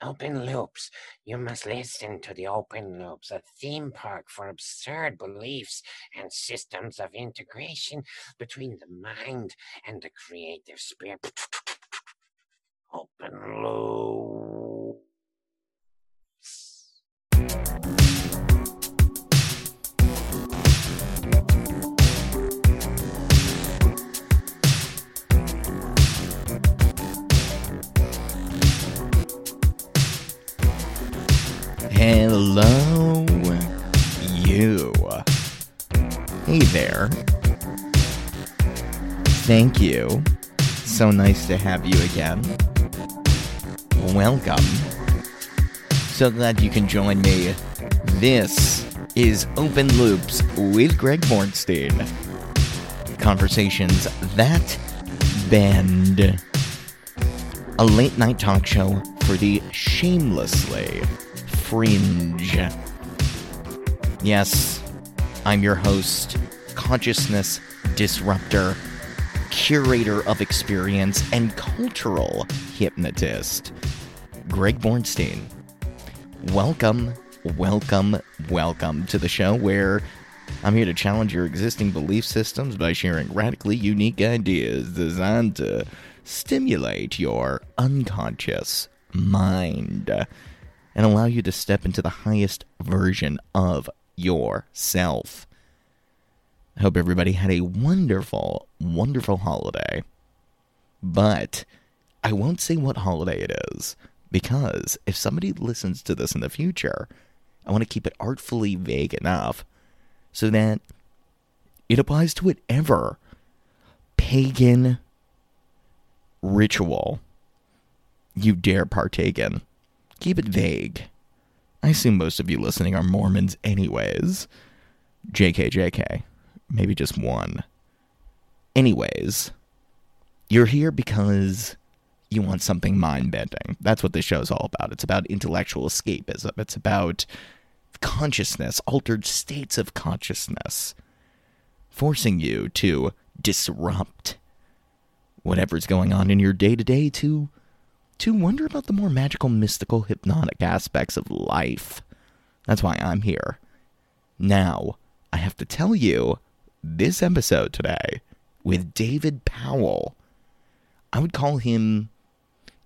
Open Loops. You must listen to the Open Loops, a theme park for absurd beliefs and systems of integration between the mind and the creative spirit. Open Loops. Hello, you. Hey there. Thank you. So nice to have you again. Welcome. So glad you can join me. This is Open Loops with Greg Bornstein. Conversations that bend. A late night talk show for the shamelessly fringe. Yes, I'm your host, consciousness disruptor, curator of experience, and cultural hypnotist, Greg Bornstein. Welcome, welcome, welcome to the show where I'm here to challenge your existing belief systems by sharing radically unique ideas designed to stimulate your unconscious mind and allow you to step into the highest version of yourself. I hope everybody had a wonderful, wonderful holiday. But I won't say what holiday it is, because if somebody listens to this in the future, I want to keep it artfully vague enough so that it applies to whatever pagan ritual you dare partake in. Keep it vague. I assume most of you listening are Mormons, anyways. JK, JK. Maybe just one. Anyways, you're here because you want something mind bending. That's what this show's all about. It's about intellectual escapism, it's about consciousness, altered states of consciousness, forcing you to disrupt whatever's going on in your day to day to to wonder about the more magical, mystical, hypnotic aspects of life. That's why I'm here. Now, I have to tell you, this episode today with David Powell, I would call him,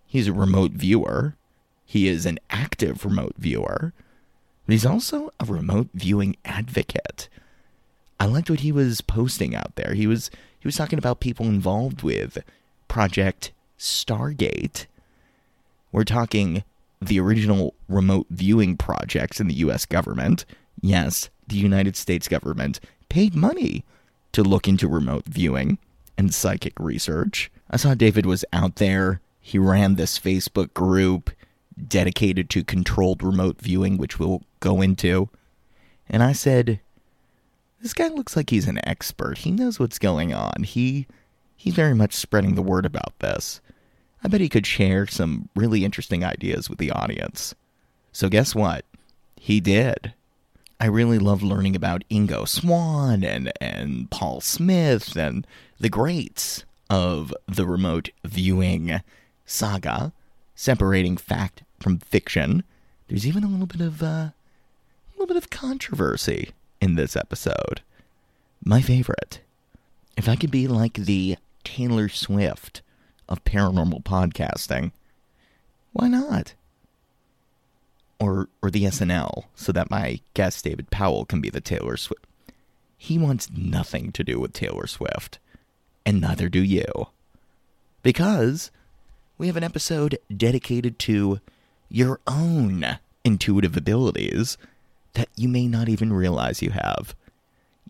he's a remote viewer. He is an active remote viewer, but he's also a remote viewing advocate. I liked what he was posting out there. He was he was talking about people involved with Project Stargate we're talking the original remote viewing projects in the US government. Yes, the United States government paid money to look into remote viewing and psychic research. I saw David was out there. He ran this Facebook group dedicated to controlled remote viewing, which we'll go into. And I said, This guy looks like he's an expert. He knows what's going on. He he's very much spreading the word about this. I bet he could share some really interesting ideas with the audience. So, guess what? He did. I really love learning about Ingo Swann and, and Paul Smith and the greats of the remote viewing saga, separating fact from fiction. There's even a little bit of uh, a little bit of controversy in this episode. My favorite. If I could be like the Taylor Swift of paranormal podcasting. Why not? Or or the SNL, so that my guest David Powell can be the Taylor Swift. He wants nothing to do with Taylor Swift, and neither do you. Because we have an episode dedicated to your own intuitive abilities that you may not even realize you have.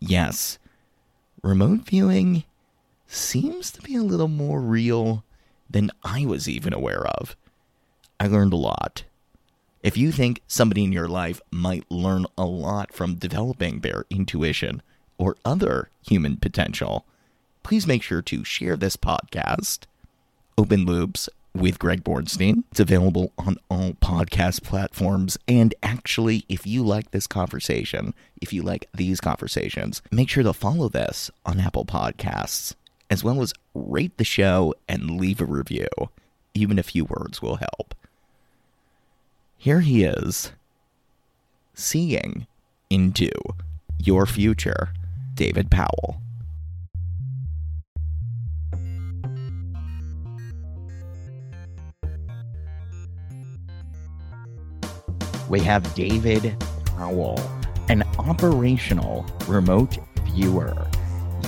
Yes, remote viewing seems to be a little more real than I was even aware of. I learned a lot. If you think somebody in your life might learn a lot from developing their intuition or other human potential, please make sure to share this podcast. Open Loops with Greg Bornstein. It's available on all podcast platforms. And actually, if you like this conversation, if you like these conversations, make sure to follow this on Apple Podcasts, as well as rate the show and leave a review. Even a few words will help. Here he is, seeing into your future, David Powell. we have David Powell, an operational remote viewer.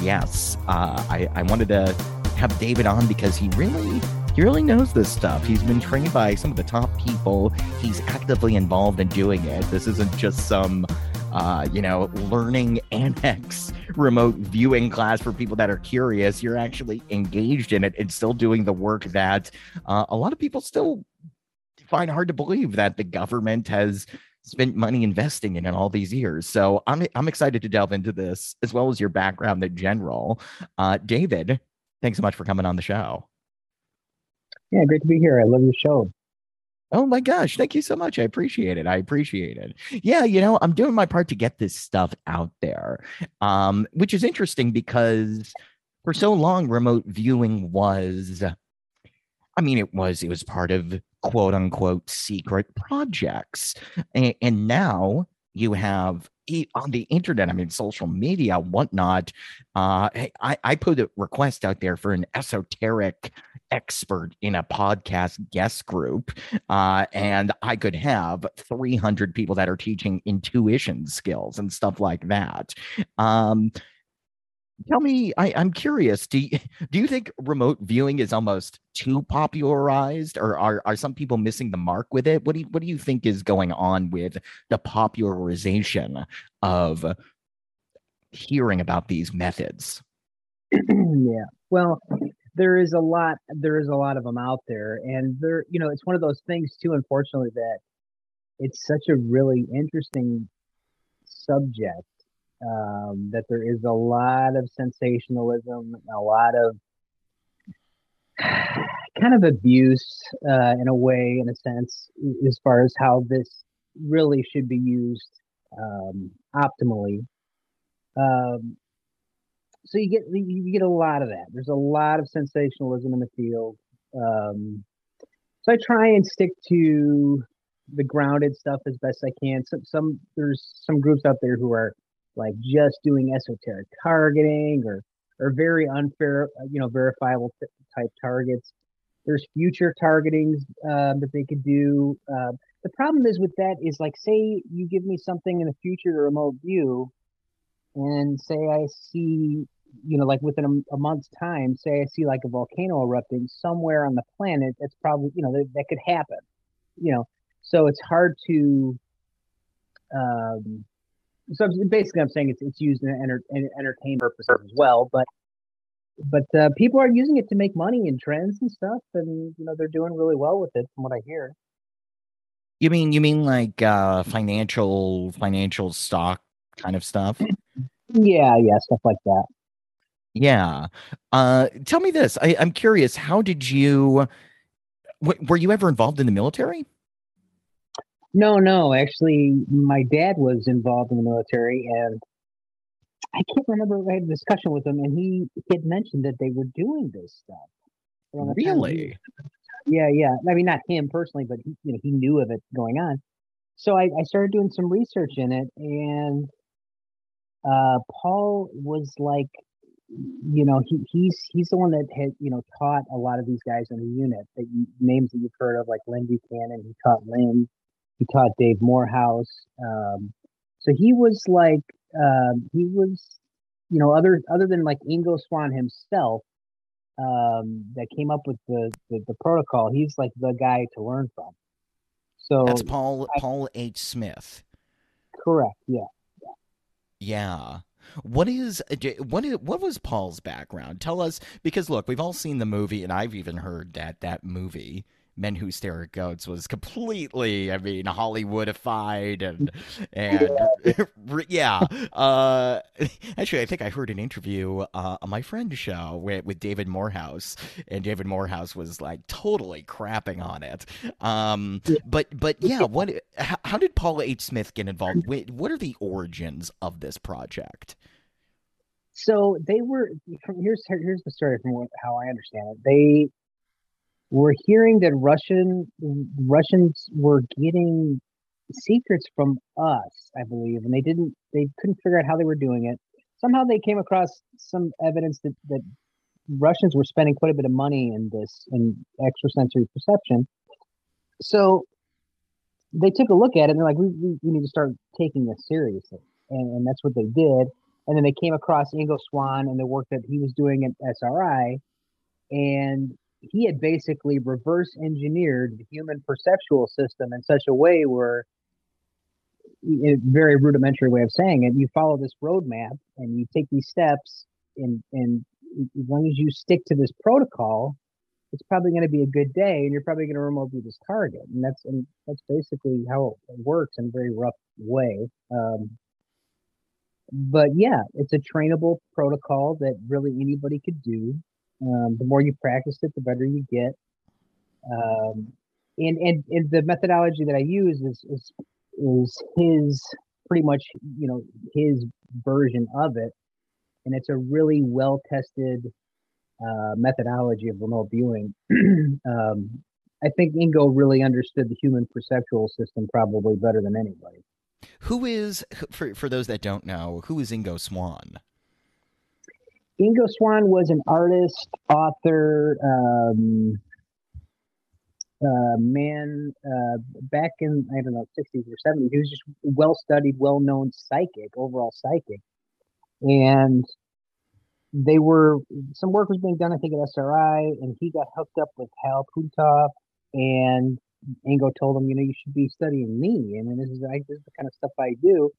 Yes, uh, I, I wanted to have David on because he really he really knows this stuff. He's been trained by some of the top people. He's actively involved in doing it. This isn't just some uh, you know, learning annex remote viewing class for people that are curious. You're actually engaged in it and still doing the work that uh, a lot of people still find hard to believe that the government has spent money investing in it all these years. So I'm I'm excited to delve into this as well as your background in general. Uh, David, thanks so much for coming on the show. Yeah, great to be here. I love your show. Oh my gosh, thank you so much. I appreciate it. I appreciate it. Yeah, you know, I'm doing my part to get this stuff out there. Um, which is interesting because for so long remote viewing was I mean, it was it was part of quote unquote secret projects, and, and now you have on the internet, I mean, social media, whatnot. Uh, I, I put a request out there for an esoteric expert in a podcast guest group, uh, and I could have 300 people that are teaching intuition skills and stuff like that. Um, tell me I, am curious do you, do you think remote viewing is almost too popularized or are, are some people missing the mark with it? What do you, what do you think is going on with the popularization of hearing about these methods? Yeah well there is a lot there is a lot of them out there and there you know it's one of those things too unfortunately that it's such a really interesting subject um, that there is a lot of sensationalism, a lot of kind of abuse uh, in a way, in a sense, as far as how this really should be used um, optimally. Um, so you get you get a lot of that. There's a lot of sensationalism in the field. Um, so I try and stick to the grounded stuff as best I can. Some some there's some groups out there who are like just doing esoteric targeting or or very unfair, uh, you know, verifiable type targets. There's future targetings uh, that they could do. Uh, the problem is with that is like, say you give me something in the future to remote view, and say I see, you know, like within a, a, month's time, say I see like a volcano erupting somewhere on the planet. That's probably, you know, that, that could happen. You know, so it's hard to um, so basically, I'm saying it's it's used in, enter, in entertainment purposes as well, but but uh, people are using it to make money in trends and stuff, and you know they're doing really well with it, from what I hear. You mean you mean like uh, financial financial stock kind of stuff? Yeah, yeah, stuff like that. Yeah. Uh, tell me this. I, I'm curious. How did you? W- were you ever involved in the military? No, no. Actually, my dad was involved in the military, and I can't remember. I had a discussion with him, and he had mentioned that they were doing this stuff. Really? He, yeah, yeah. I mean, not him personally, but he, you know, he knew of it going on. So I, I started doing some research in it, and uh, Paul was like, you know, he, he's he's the one that had you know taught a lot of these guys in the unit. That you, names that you've heard of, like Lyn Buchanan. He taught Lyn. He taught Dave Morehouse. Um, so he was like, um, he was, you know, other other than like Ingo Swann himself, um, that came up with the, the, the protocol. He's like the guy to learn from. So that's Paul I, Paul H. Smith. Correct. Yeah. Yeah. yeah. What is what is what was Paul's background? Tell us because look, we've all seen the movie, and I've even heard that that movie Men Who Stare at Goats was completely, I mean, Hollywoodified and and yeah. Uh, actually, I think I heard an interview uh, on my friend's show with, with David Morehouse, and David Morehouse was like totally crapping on it. Um, but but yeah, what? How, how did Paul H. Smith get involved? What are the origins of this project? So they were. Here's here's the story from what, how I understand it. They we're hearing that Russian Russians were getting secrets from us, I believe, and they didn't they couldn't figure out how they were doing it. Somehow they came across some evidence that, that Russians were spending quite a bit of money in this in extrasensory perception. So they took a look at it and they're like, we, we, we need to start taking this seriously. And, and that's what they did. And then they came across Ingo Swann and the work that he was doing at SRI. And he had basically reverse engineered the human perceptual system in such a way where a very rudimentary way of saying it you follow this roadmap and you take these steps and and as long as you stick to this protocol it's probably going to be a good day and you're probably going to remotely this target. And that's and that's basically how it works in a very rough way. Um, but yeah it's a trainable protocol that really anybody could do um, the more you practice it, the better you get. Um, and, and and the methodology that I use is is is his pretty much you know his version of it, and it's a really well tested uh, methodology of remote viewing. um, I think Ingo really understood the human perceptual system probably better than anybody. Who is for for those that don't know, who is Ingo Swann? Ingo Swann was an artist, author, um, uh, man uh, back in I don't know 60s or 70s. He was just well studied, well known psychic, overall psychic, and they were some work was being done I think at SRI, and he got hooked up with Hal Puthoff, and Ingo told him, you know, you should be studying me. I mean, this is this is the kind of stuff I do.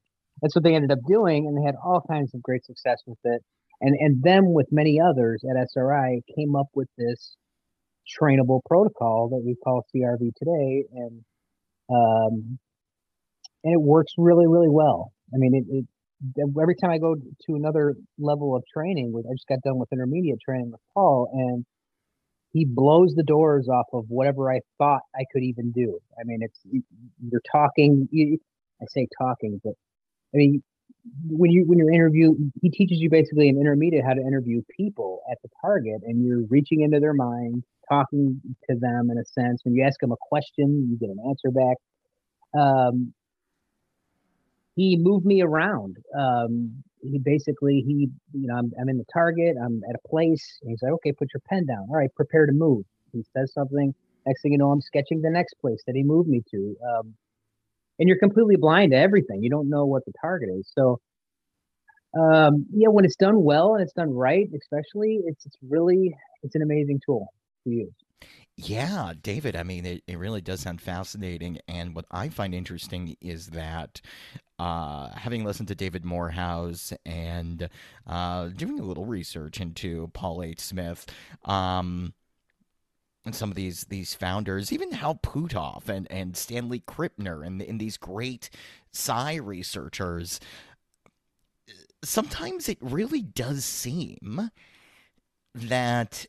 That's what they ended up doing, and they had all kinds of great success with it and and them with many others at SRI came up with this trainable protocol that we call CRV today, and um, and it works really really well. I mean, it, it every time I go to another level of training, with I just got done with intermediate training with Paul, and he blows the doors off of whatever I thought I could even do. I mean, it's you're talking. You, I say talking, but I mean, when you when you're interview he teaches you basically an intermediate how to interview people at the target and you're reaching into their mind talking to them in a sense. When you ask them a question you get an answer back. Um, he moved me around. Um, he basically he you know I'm, I'm in the target i'm at a place. And he's like okay put your pen down. All right prepare to move. He says something. Next thing you know i'm sketching the next place that he moved me to. Um, and you're completely blind to everything. You don't know what the target is. So, um, yeah, when it's done well and it's done right, especially, it's it's really it's an amazing tool to use. Yeah, David. I mean, it, it really does sound fascinating. And what I find interesting is that uh, having listened to David Morehouse and uh, doing a little research into Paul H. Smith, um, and some of these these founders, even Hal Puthoff and, and Stanley Krippner and, and these great psi researchers, sometimes it really does seem that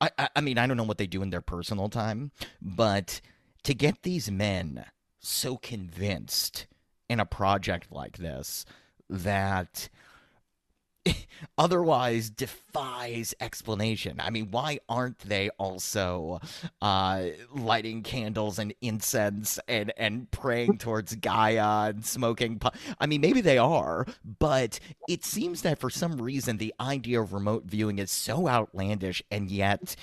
I, I, I mean I don't know what they do in their personal time, but to get these men so convinced in a project like this that otherwise defies explanation. I mean, why aren't they also uh, lighting candles and incense and, and praying towards Gaia and smoking? I mean, maybe they are, but it seems that for some reason the idea of remote viewing is so outlandish and yet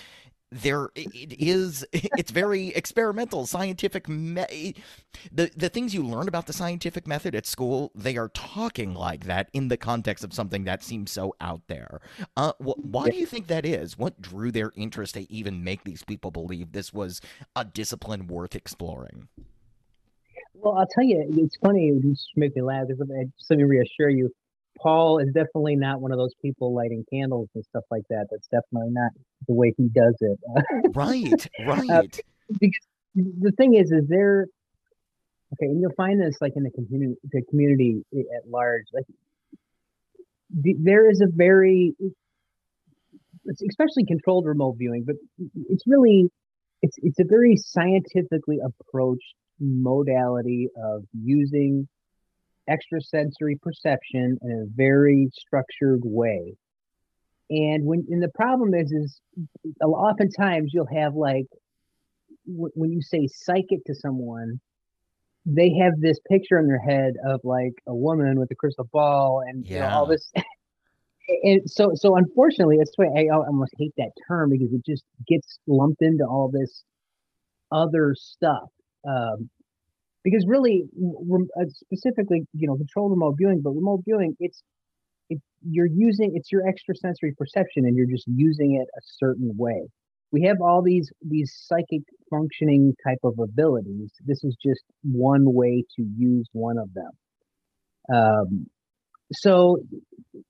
there it is it's very experimental scientific me- the the things you learn about the scientific method at school they are talking like that in the context of something that seems so out there. Uh, wh- why do you think that is? What drew their interest to even make these people believe this was a discipline worth exploring? Well i'll tell you it's funny you just make me laugh just let me reassure you Paul is definitely not one of those people lighting candles and stuff like that. That's definitely not the way he does it. right, right. Uh, because the thing is, is there okay, and you'll find this like in the community, the community at large. Like the, there is a very, especially controlled remote viewing, but it's really, it's it's a very scientifically approached modality of using extrasensory perception in a very structured way. And when and the problem is is oftentimes you'll have like w- when you say psychic to someone, they have this picture in their head of like a woman with a crystal ball and you know, all this. and so, so unfortunately, that's why I almost hate that term because it just gets lumped into all this other stuff. Um, because really, uh, specifically, you know, control remote viewing, but remote viewing, it's it, you're using it's your extrasensory perception, and you're just using it a certain way. We have all these these psychic functioning type of abilities. This is just one way to use one of them. Um, so,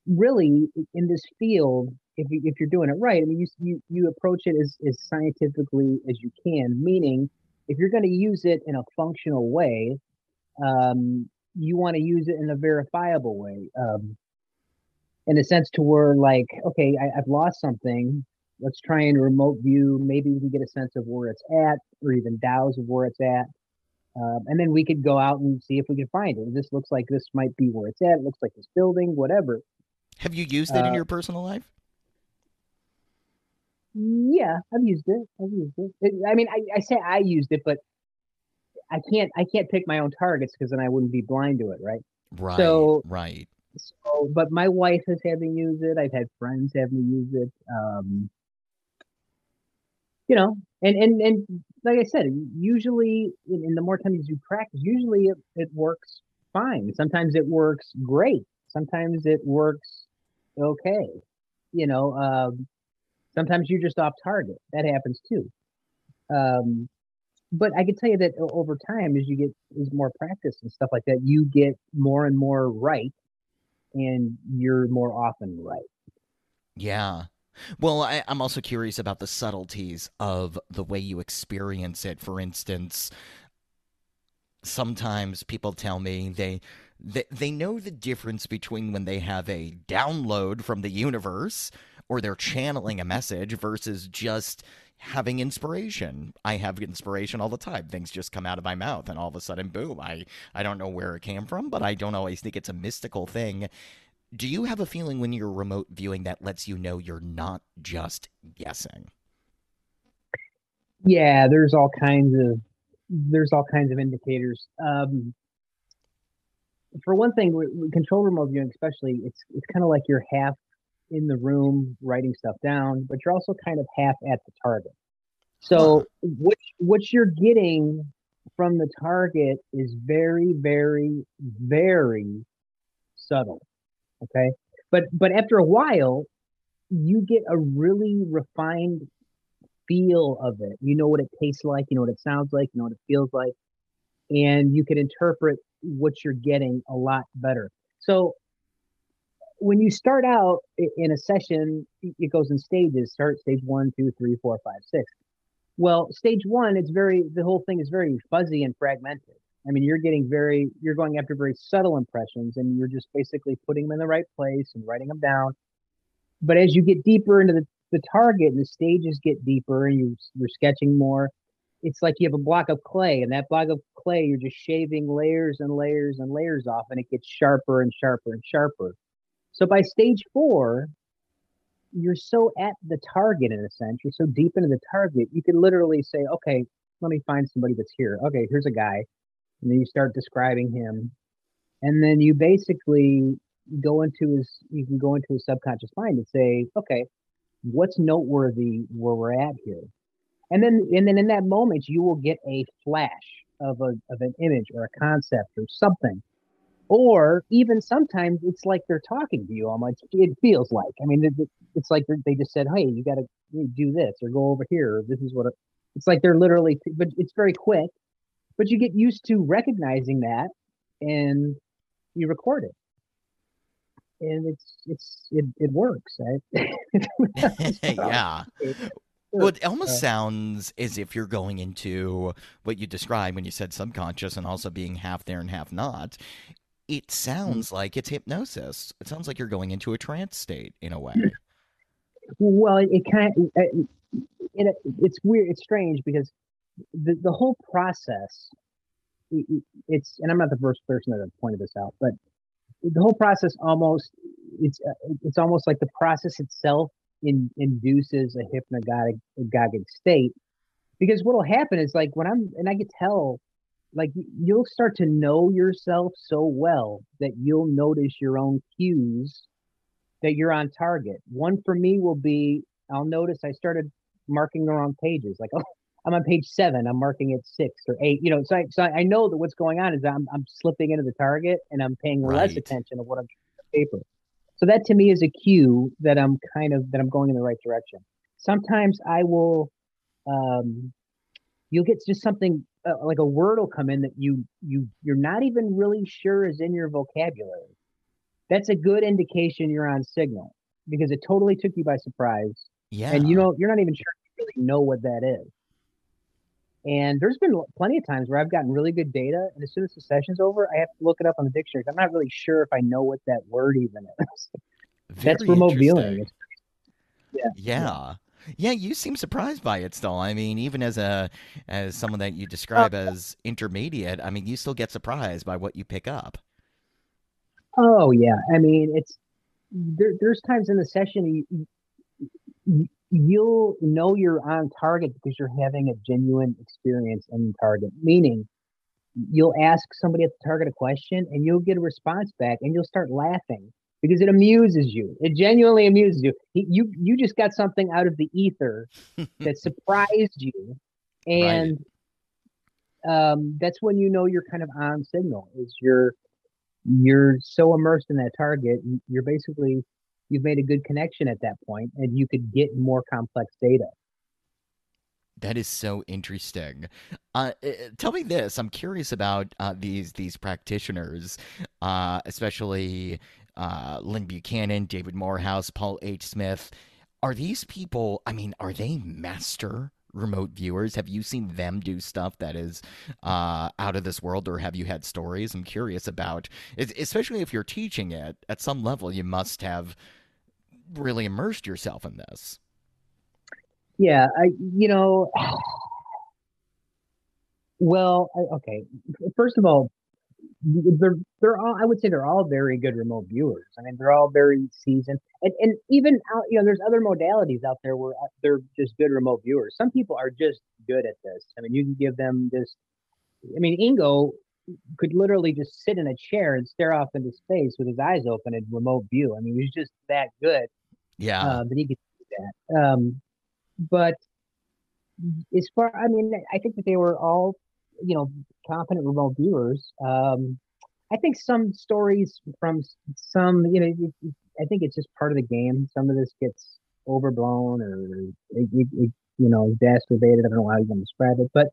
really, in this field, if you, if you're doing it right, I mean, you you you approach it as as scientifically as you can, meaning if you're going to use it in a functional way, um, you want to use it in a verifiable way. Um, in a sense to where like, okay, I, have lost something. Let's try and remote view. Maybe we can get a sense of where it's at or even DAOs of where it's at. Um, and then we could go out and see if we can find it. This looks like this might be where it's at. It looks like this building, whatever. Have you used it uh, in your personal life? Yeah, I've used it. I've used it. it I mean, I, I say I used it, but I can't I can't pick my own targets because then I wouldn't be blind to it, right? Right. So right. So, but my wife has had me use it. I've had friends have me use it. Um, you know, and and and like I said, usually, in the more times you practice, usually it, it works fine. Sometimes it works great. Sometimes it works okay. You know, um, Sometimes you're just off target. That happens too. Um, but I can tell you that over time, as you get as more practice and stuff like that, you get more and more right, and you're more often right. Yeah. Well, I, am also curious about the subtleties of the way you experience it. For instance, sometimes people tell me they they, they know the difference between when they have a download from the universe or they're channeling a message versus just having inspiration. I have inspiration all the time. Things just come out of my mouth and all of a sudden boom. I I don't know where it came from, but I don't always think it's a mystical thing. Do you have a feeling when you're remote viewing that lets you know you're not just guessing? Yeah, there's all kinds of there's all kinds of indicators. Um, for one thing, with control remote viewing, especially, it's it's kind of like you're half in the room writing stuff down, but you're also kind of half at the target. So what what you're getting from the target is very, very, very subtle. Okay. But but after a while, you get a really refined feel of it. You know what it tastes like, you know what it sounds like, you know what it feels like, and you can interpret what you're getting a lot better. So when you start out in a session, it goes in stages. Start stage one, two, three, four, five, six. Well, stage one, it's very the whole thing is very fuzzy and fragmented. I mean, you're getting very you're going after very subtle impressions, and you're just basically putting them in the right place and writing them down. But as you get deeper into the, the target and the stages get deeper, and you you're sketching more, it's like you have a block of clay, and that block of clay, you're just shaving layers and layers and layers off, and it gets sharper and sharper and sharper so by stage four, you're so at the target in a sense, you're so deep into the target, you can literally say, okay, let me find somebody that's here. Okay, here's a guy. And then you start describing him. And then you basically go into his, you can go into his subconscious mind and say, okay, what's noteworthy where we're at here? And then, and then in that moment, you will get a flash of a, of an image or a concept or something or even sometimes it's like they're talking to you almost it feels like i mean it's like they just said hey you got to do this or go over here this is what it, it's like they're literally but it's very quick but you get used to recognizing that and you record it and it's it's it, it works right? yeah Well, it almost Uh, sounds as if you're going into what you described when you said subconscious and also being half there and half not. It sounds like it's hypnosis. It sounds like you're going into a trance state in a way. Well, it, it kind of it, it, it's weird. It's strange because the the whole process. It's and I'm not the first person that have pointed this out, but the whole process almost it's uh, it's almost like the process itself in, induces a hypnagogic state because what'll happen is like when I'm and I could tell like you'll start to know yourself so well that you'll notice your own cues that you're on target. One for me will be I'll notice I started marking the wrong pages. Like, oh, I'm on page seven. I'm marking it six or eight. You know, so I, so I know that what's going on is I'm I'm slipping into the target and I'm paying less attention to what I'm doing on paper. So that to me is a cue that I'm kind of that I'm going in the right direction. Sometimes I will, um, you'll get just something uh, like a word will come in that you you you're not even really sure is in your vocabulary. That's a good indication you're on signal because it totally took you by surprise Yeah. and you know you're not even sure you really know what that is. And there's been plenty of times where I've gotten really good data, and as soon as the session's over, I have to look it up on the dictionary. I'm not really sure if I know what that word even is. That's remote viewing. It's- Yeah. Yeah, you seem surprised by it still. I mean, even as a as someone that you oh, describe as intermediate, I mean, you still get surprised by what you pick up. Oh yeah, I mean it's there, there's times in the session you, you, you'll know you're on target because you're having a genuine experience in target. Meaning, you'll ask somebody at the target a question and you'll get a response back and you'll start laughing because it amuses you. It genuinely amuses you. You you just got something out of the ether that surprised you, and um, that's when you know you're kind of on signal. Is you're you're so immersed in that target, you're basically you've made a good connection at that point, and you could get more complex data. That is so interesting. Uh, uh, tell me this. I'm curious about uh, these these practitioners, uh, especially uh, Lyn Buchanan, David Morehouse, Paul H. Smith. Are these people? I mean, are they master remote viewers? Have you seen them do stuff that is uh, out of this world, or have you had stories? I'm curious about, especially if you're teaching it at some level. You must have really immersed yourself in this. Yeah, I you know, well, I, okay. First of all, they're they're all I would say they're all very good remote viewers. I mean, they're all very seasoned, and and even out you know, there's other modalities out there where uh, they're just good remote viewers. Some people are just good at this. I mean, you can give them this. I mean, Ingo could literally just sit in a chair and stare off into space with his eyes open and remote view. I mean, he's just that good Yeah. uh, that he could do that. Um, but as far, I mean, I think that they were all, you know, competent remote viewers. Um, I think some stories from some, you know, I think it's just part of the game. Some of this gets overblown or, it, it, it, you know, exacerbated. I don't know how you can describe it, but,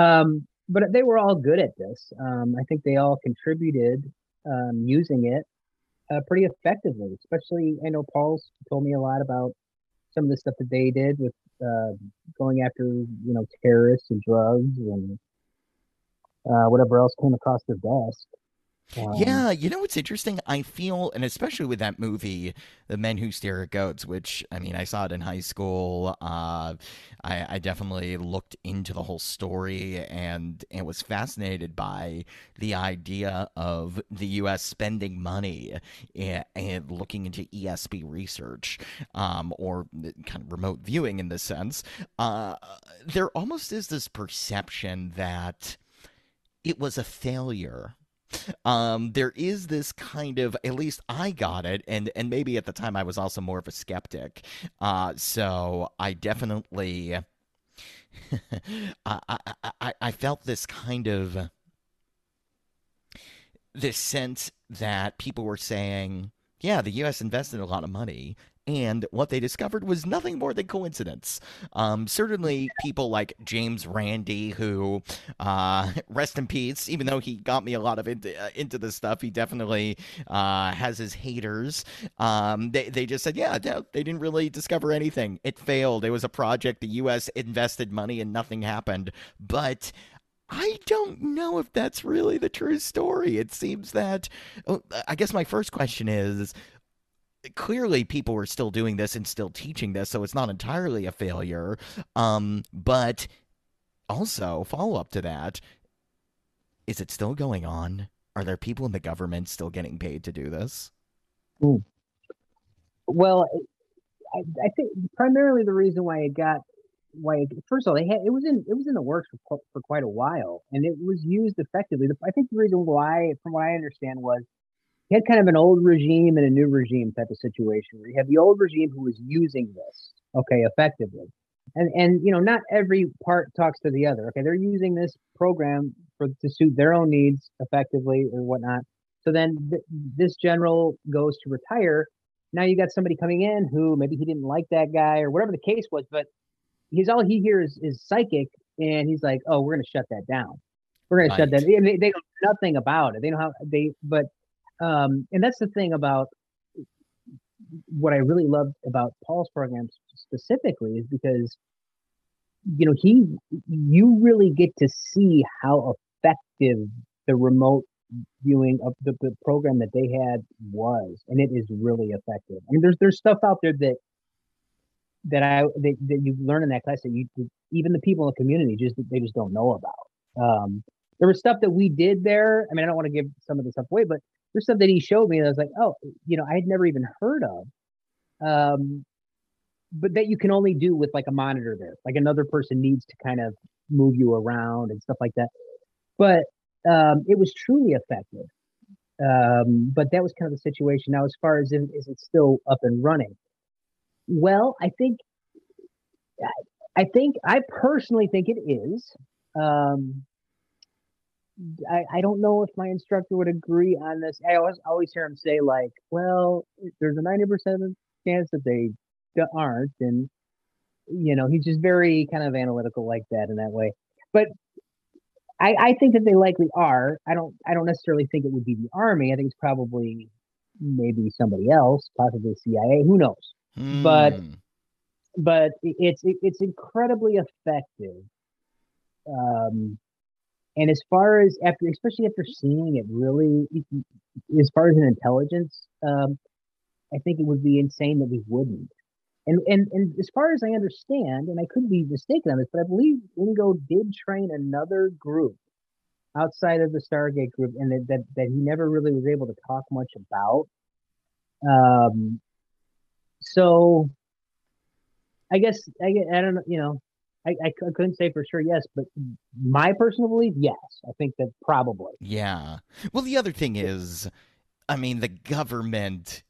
um, but they were all good at this. Um, I think they all contributed um, using it uh, pretty effectively. Especially, I know Paul's told me a lot about some of the stuff that they did with uh, going after you know terrorists and drugs and uh, whatever else came across their desk. Um, Yeah, you know what's interesting? I feel, and especially with that movie, The Men Who Stare at Goats, which, I mean, I saw it in high school. Uh, I, I definitely looked into the whole story and, and was fascinated by the idea of the U.S. spending money and, and looking into ESP research um, or kind of remote viewing in this sense. Uh, there almost is this perception that it was a failure. Um there is this kind of at least i got it and and maybe at the time i was also more of a skeptic. Uh so i definitely I, I i i felt this kind of this sense that people were saying yeah the us invested a lot of money and what they discovered was nothing more than coincidence. Um, certainly, people like James Randi, who, uh, rest in peace, even though he got me a lot of into, uh, into this stuff, he definitely uh, has his haters. Um, they, they just said, yeah, no, they didn't really discover anything. It failed. It was a project. The U.S. invested money and nothing happened. But I don't know if that's really the true story. It seems that. Oh, I guess my first question is clearly people were still doing this and still teaching this, so it's not entirely a failure. Um, but also, follow up to that is it still going on? Are there people in the government still getting paid to do this? Ooh. Well, I, I think primarily the reason why it got why it, first of all they had it was in it was in the works for, for quite a while and it was used effectively. I think the reason why, from what I understand, was you had kind of an old regime and a new regime type of situation where you have the old regime who was using this okay effectively. And and you know not every part talks to the other okay? They're using this program for to suit their own needs effectively or whatnot. So then th- this general goes to retire. Now you got somebody coming in who maybe he didn't like that guy or whatever the case was but he's all he hears is psychic and he's like oh we're going to shut that down. We're right. to shut that they, they know nothing about it. They know how they but um, and that's the thing about what I really love about Paul's programs specifically is because you know he you really get to see how effective the remote viewing of the, the program that they had was and it is really effective. I mean there's there's stuff out there that that i that, that you learn in that class that you even the people in the community just they just don't know about. Um there was stuff that we did there. I mean i don't want to give some of the stuff away but there's stuff that he showed me that I was like, oh, you know, I had never even heard of. Um, but that you can only do with like a monitor there. Like another person needs to kind of move you around and stuff like that. But um, it was truly effective. Um, but that was kind of the situation. Now, as far as is, is it still up and running? Well, I think, I think, I personally think it is. Um, I, I don't know if my instructor would agree on this. I always always hear him say like, well, there's a ninety percent chance that they aren't, and you know he's just very kind of analytical like that in that way. But I, I think that they likely are. I don't I don't necessarily think it would be the army. I think it's probably maybe somebody else, possibly CIA. Who knows? Mm. But hmm. but it's it's incredibly effective. Um, and as far as after, especially after seeing it, really, as far as an intelligence, um, I think it would be insane that we wouldn't. And and and as far as I understand, and I could be mistaken on this, but I believe Ingo did train another group outside of the Stargate group, and that that, that he never really was able to talk much about. Um, so I guess I, I don't know, you know, I, I, couldn't say for sure yes, but my personal belief, yes. I think that probably. Yeah. Well, the other thing is, I mean, the government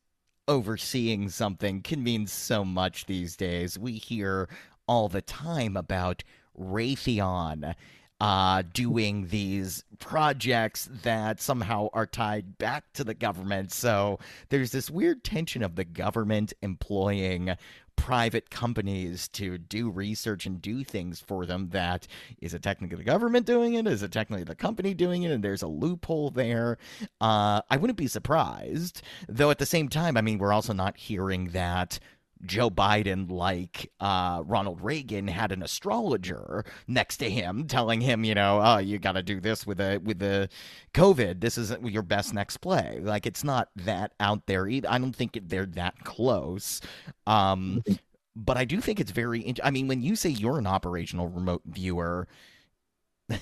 overseeing something can mean so much these days. We hear all the time about Raytheon uh, doing these projects that somehow are tied back to the government. So there's this weird tension of the government employing private companies to do research and do things for them that is it technically the government doing it? Is it technically the company doing it? And there's a loophole there. Uh, i wouldn't be surprised though at the same time i mean we're also not hearing that Joe Biden, like uh, Ronald Reagan, had an astrologer next to him, telling him, you know, oh, you got to do this with the with the COVID. This isn't your best next play. Like it's not that out there. Either. I don't think they're that close. Um, but I do think it's very. Int- I mean, when you say you're an operational remote viewer.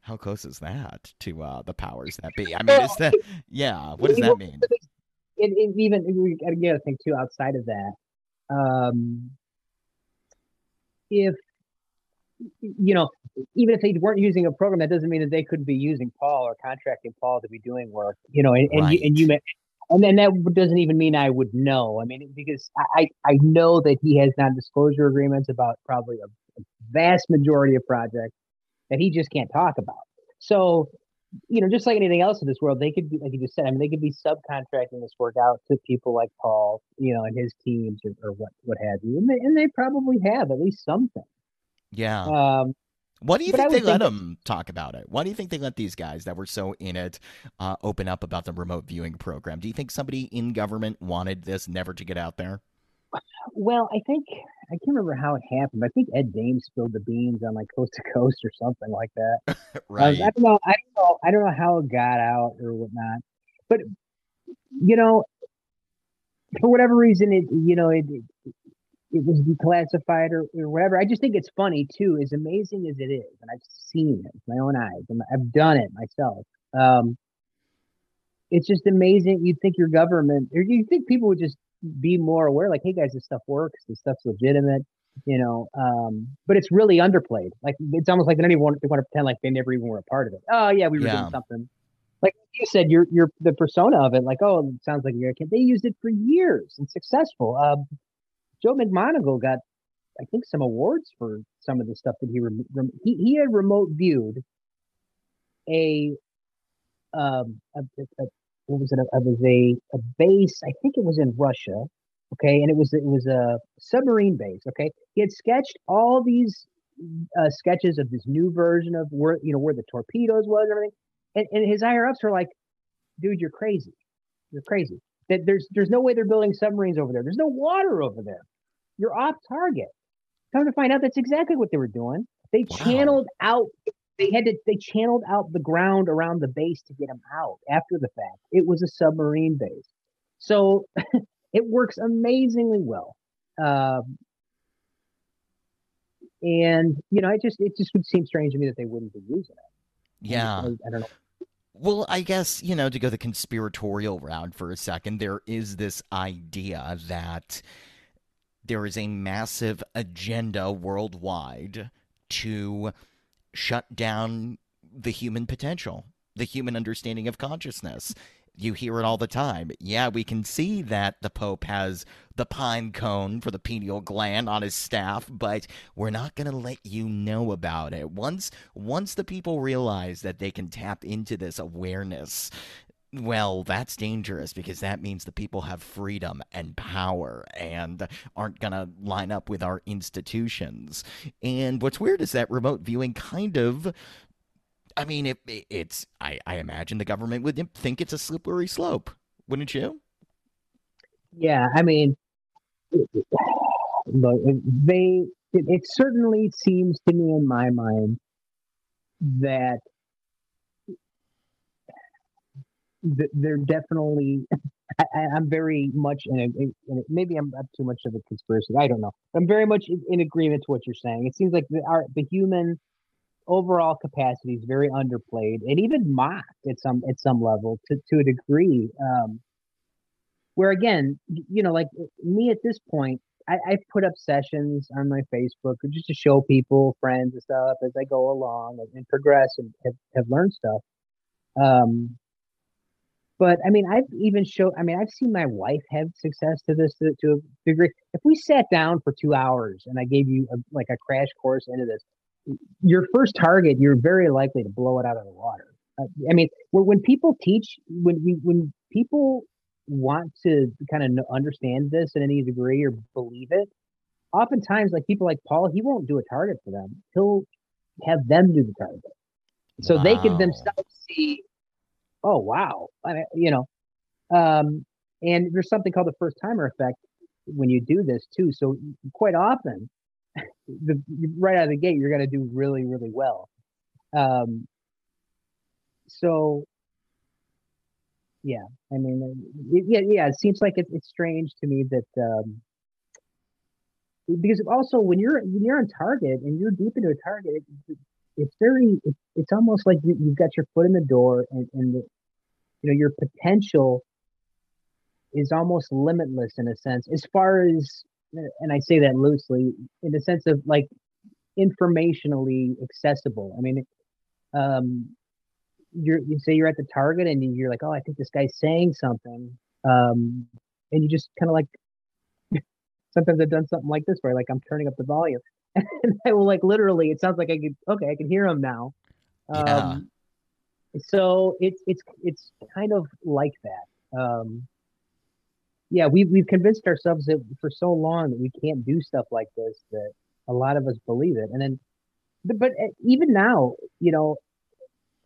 how close is that to uh, the powers that be? I mean, is that yeah? What does that mean? It, it even you got to think too outside of that um, if you know, even if they weren't using a program, that doesn't mean that they couldn't be using Paul or contracting Paul to be doing work. You know, and, and right. you and you may, and then that doesn't even mean I would know. I mean, because I I know that he has non-disclosure agreements about probably a, a vast majority of projects that he just can't talk about. So you know, just like anything else in this world, they could be, like you just said, I mean, they could be subcontracting this work out to people like Paul, you know, and his teams or, or what, what have you. And they, and they probably have at least something. Yeah. Um, What do you think they let think that- them talk about it? Why do you think they let these guys that were so in it uh, open up about the remote viewing program? Do you think somebody in government wanted this never to get out there? Well, I think, I can't remember how it happened, but I think Ed Dames spilled the beans on like Coast to Coast or something like that. Right. I don't know. I don't know. I don't know how it got out or whatnot. But you know, for whatever reason, it you know it it, it was declassified or, or whatever. I just think it's funny too. As amazing as it is, and I've seen it with my own eyes, and I've done it myself. Um, it's just amazing. You'd think your government, or you think people would just be more aware, like, hey guys, this stuff works. This stuff's legitimate you know um but it's really underplayed. Like it's almost like they don't even want, they want to pretend like they never even were a part of it. Oh yeah we were Yeah. doing something. Like you said you're you're the persona of it like oh it sounds like you're a kid. They used it for years and successful. Um Joe McMoneagle got i think some awards for some of the stuff that he rem- rem- he, he had remote viewed a um a, a, a- what was it it was a a base i think it was in russia okay and it was it was a submarine base okay? He had sketched all these uh, sketches of this new version of where you know where the torpedoes was and everything and, and his higher ups are like dude you're crazy. You're crazy. That there's there's no way they're building submarines over there. There's no water over there. You're off target. Come to find out that's exactly what they were doing. They Wow. channeled out they had to they channeled out the ground around the base to get them out after the fact it was a submarine base so it works amazingly well um, and you know, it just it just would seem strange to me that they wouldn't be using it. Yeah. I, I don't know. Well, I guess, you know, to go the conspiratorial route for a second, there is this idea that there is a massive agenda worldwide to shut down the human potential, the human understanding of consciousness. You hear it all the time. Yeah, we can see that the Pope has the pine cone for the pineal gland on his staff, but we're not going to let you know about it. Once once the people realize that they can tap into this awareness, well, that's dangerous because that means the people have freedom and power and aren't going to line up with our institutions. And what's weird is that remote viewing kind of I mean, it, it- it's I, I imagine the government would think it's a slippery slope, wouldn't you? Yeah, I mean, they it, it certainly seems to me in my mind that th- they're definitely. I, I- I'm very much in a, in a. Maybe I'm up too much of a conspiracy. I don't know. I'm very much in, agreement to what you're saying. It seems like the our the human overall capacity is very underplayed and even mocked at some at some level to to a degree. Um, where again, you know, like me at this point, I, I've put up sessions on my Facebook just to show people, friends and stuff as I go along and, and progress and have, have learned stuff. Um, but I mean, I've even showed, I mean, I've seen my wife have success to this to, to a degree. If we sat down for two hours and I gave you a, like a crash course into this, your first target, you're very likely to blow it out of the water. Uh, I mean, when, when people teach, when we, when people want to kind of understand this in any degree or believe it, oftentimes, like people like Paul, he won't do a target for them. He'll have them do the target, so they can themselves see. Oh wow, I mean, you know, um, and there's something called the first timer effect when you do this too. So quite often, the right out of the gate, you're going to do really, really well. Um, so yeah, I mean, it, yeah, yeah. It seems like it, it's strange to me that um, because also when you're when you're on target and you're deep into a target, it's very it, it's almost like you, you've got your foot in the door and, and the, you know your potential is almost limitless in a sense as far as and I say that loosely in the sense of like informationally accessible. I mean, um, you're you say you're at the target and you're like, oh, I think this guy's saying something, um, and you just kind of like. Sometimes I've done something like this where like I'm turning up the volume, and I will like literally. It sounds like I could okay, I can hear him now. Yeah. Um, so it's it's it's kind of like that. Um, yeah, we we've convinced ourselves that for so long that we can't do stuff like this that a lot of us believe it, and then, but, uh, even now, you know,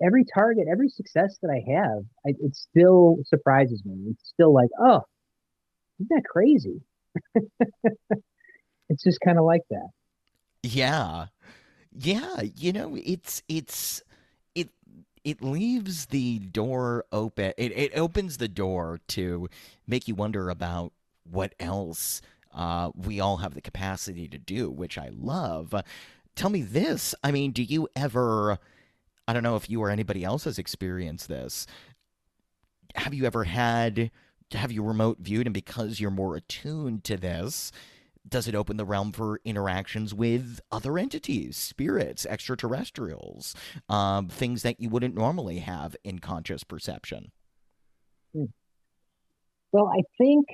every target, every success that I have, I, it still surprises me. It's still like, oh, isn't that crazy? it's just kind of like that. Yeah. Yeah, you know, it's it's it it leaves the door open. It it opens the door to make you wonder about what else uh, we all have the capacity to do, which I love. Tell me this. I mean, do you ever? I don't know if you or anybody else has experienced this. Have you ever had? Have you remote viewed, and because you're more attuned to this, does it open the realm for interactions with other entities, spirits, extraterrestrials, um, things that you wouldn't normally have in conscious perception? Hmm. Well, I think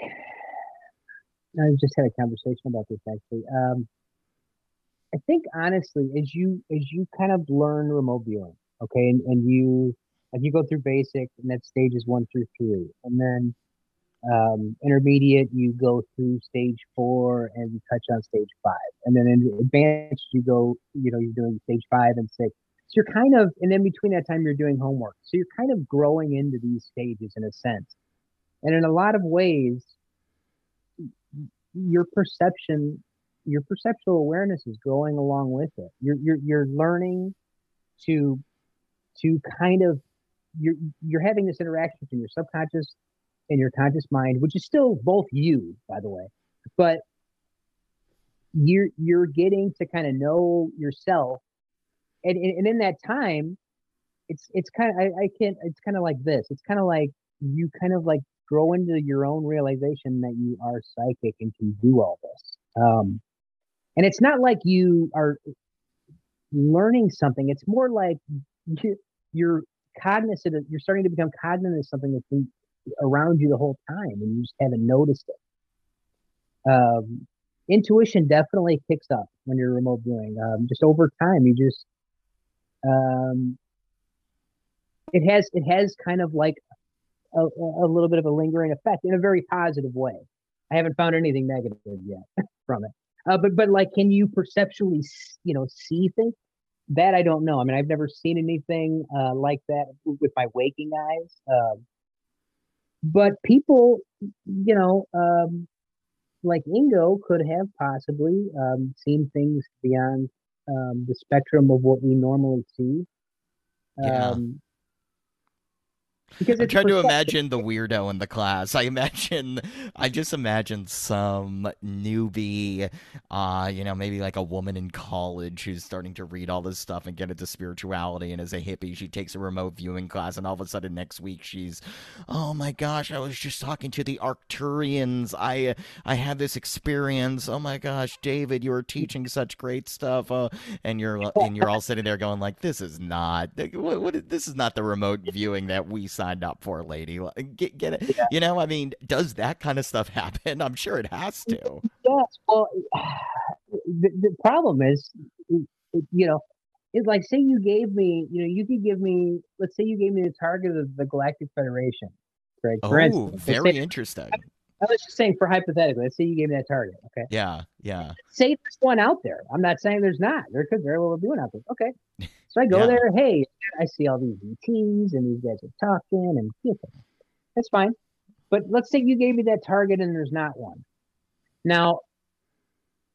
I just had a conversation about this actually. Um, I think honestly, as you as you kind of learn remote viewing, okay, and, and you like you go through basic, and that stages one through three, and then um, intermediate, you go through stage four and touch on stage five. And then in advanced, you go, you know, you're doing stage five and six. So you're kind of, and then between that time, you're doing homework. So you're kind of growing into these stages in a sense. And in a lot of ways, your perception, your perceptual awareness is growing along with it. You're, you're, you're learning to, to kind of, you're, you're having this interaction between your subconscious in your conscious mind, which is still both you, by the way, but you're you're getting to kind of know yourself, and and in that time, it's it's kind of I, I can't it's kind of like this. It's kind of like you kind of like grow into your own realization that you are psychic and can do all this. Um, and it's not like you are learning something. It's more like you're, you're cognizant of, you're starting to become cognizant of something that's around you the whole time and you just haven't noticed it. Um, intuition definitely kicks up when you're remote viewing. Um, just over time, you just um, it has it has kind of like a, a little bit of a lingering effect in a very positive way. I haven't found anything negative yet from it. Uh, but but like, can you perceptually you know see things? That I don't know. I mean, I've never seen anything uh, like that with my waking eyes. Uh, but people, you know, um, like Ingo could have possibly um, seen things beyond um, the spectrum of what we normally see. Um, because I'm trying to imagine the weirdo in the class. I imagine, I just imagine some newbie, uh, you know, maybe like a woman in college who's starting to read all this stuff and get into spirituality. And as a hippie, she takes a remote viewing class, and all of a sudden next week she's, oh my gosh, I was just talking to the Arcturians. I I had this experience. Oh my gosh, David, you were teaching such great stuff. Uh, and you're and you're all sitting there going like, this is not what, what this is not the remote viewing that we signed up for, lady. Get, get it? Yeah. You know, I mean, does that kind of stuff happen? I'm sure it has to. Yes. Well, the, the problem is, you know, it's like say you gave me, you know, you could give me, let's say you gave me the target of the Galactic Federation, right? Oh, instance, very say, interesting. I was just saying for hypothetically, let's say you gave me that target. Okay. Yeah. Yeah. Say there's one out there. I'm not saying there's not. There could very well be one out there. Okay. So I go yeah. there. Hey, I see all these ETs and these guys are talking and okay, that's fine. But let's say you gave me that target and there's not one. Now,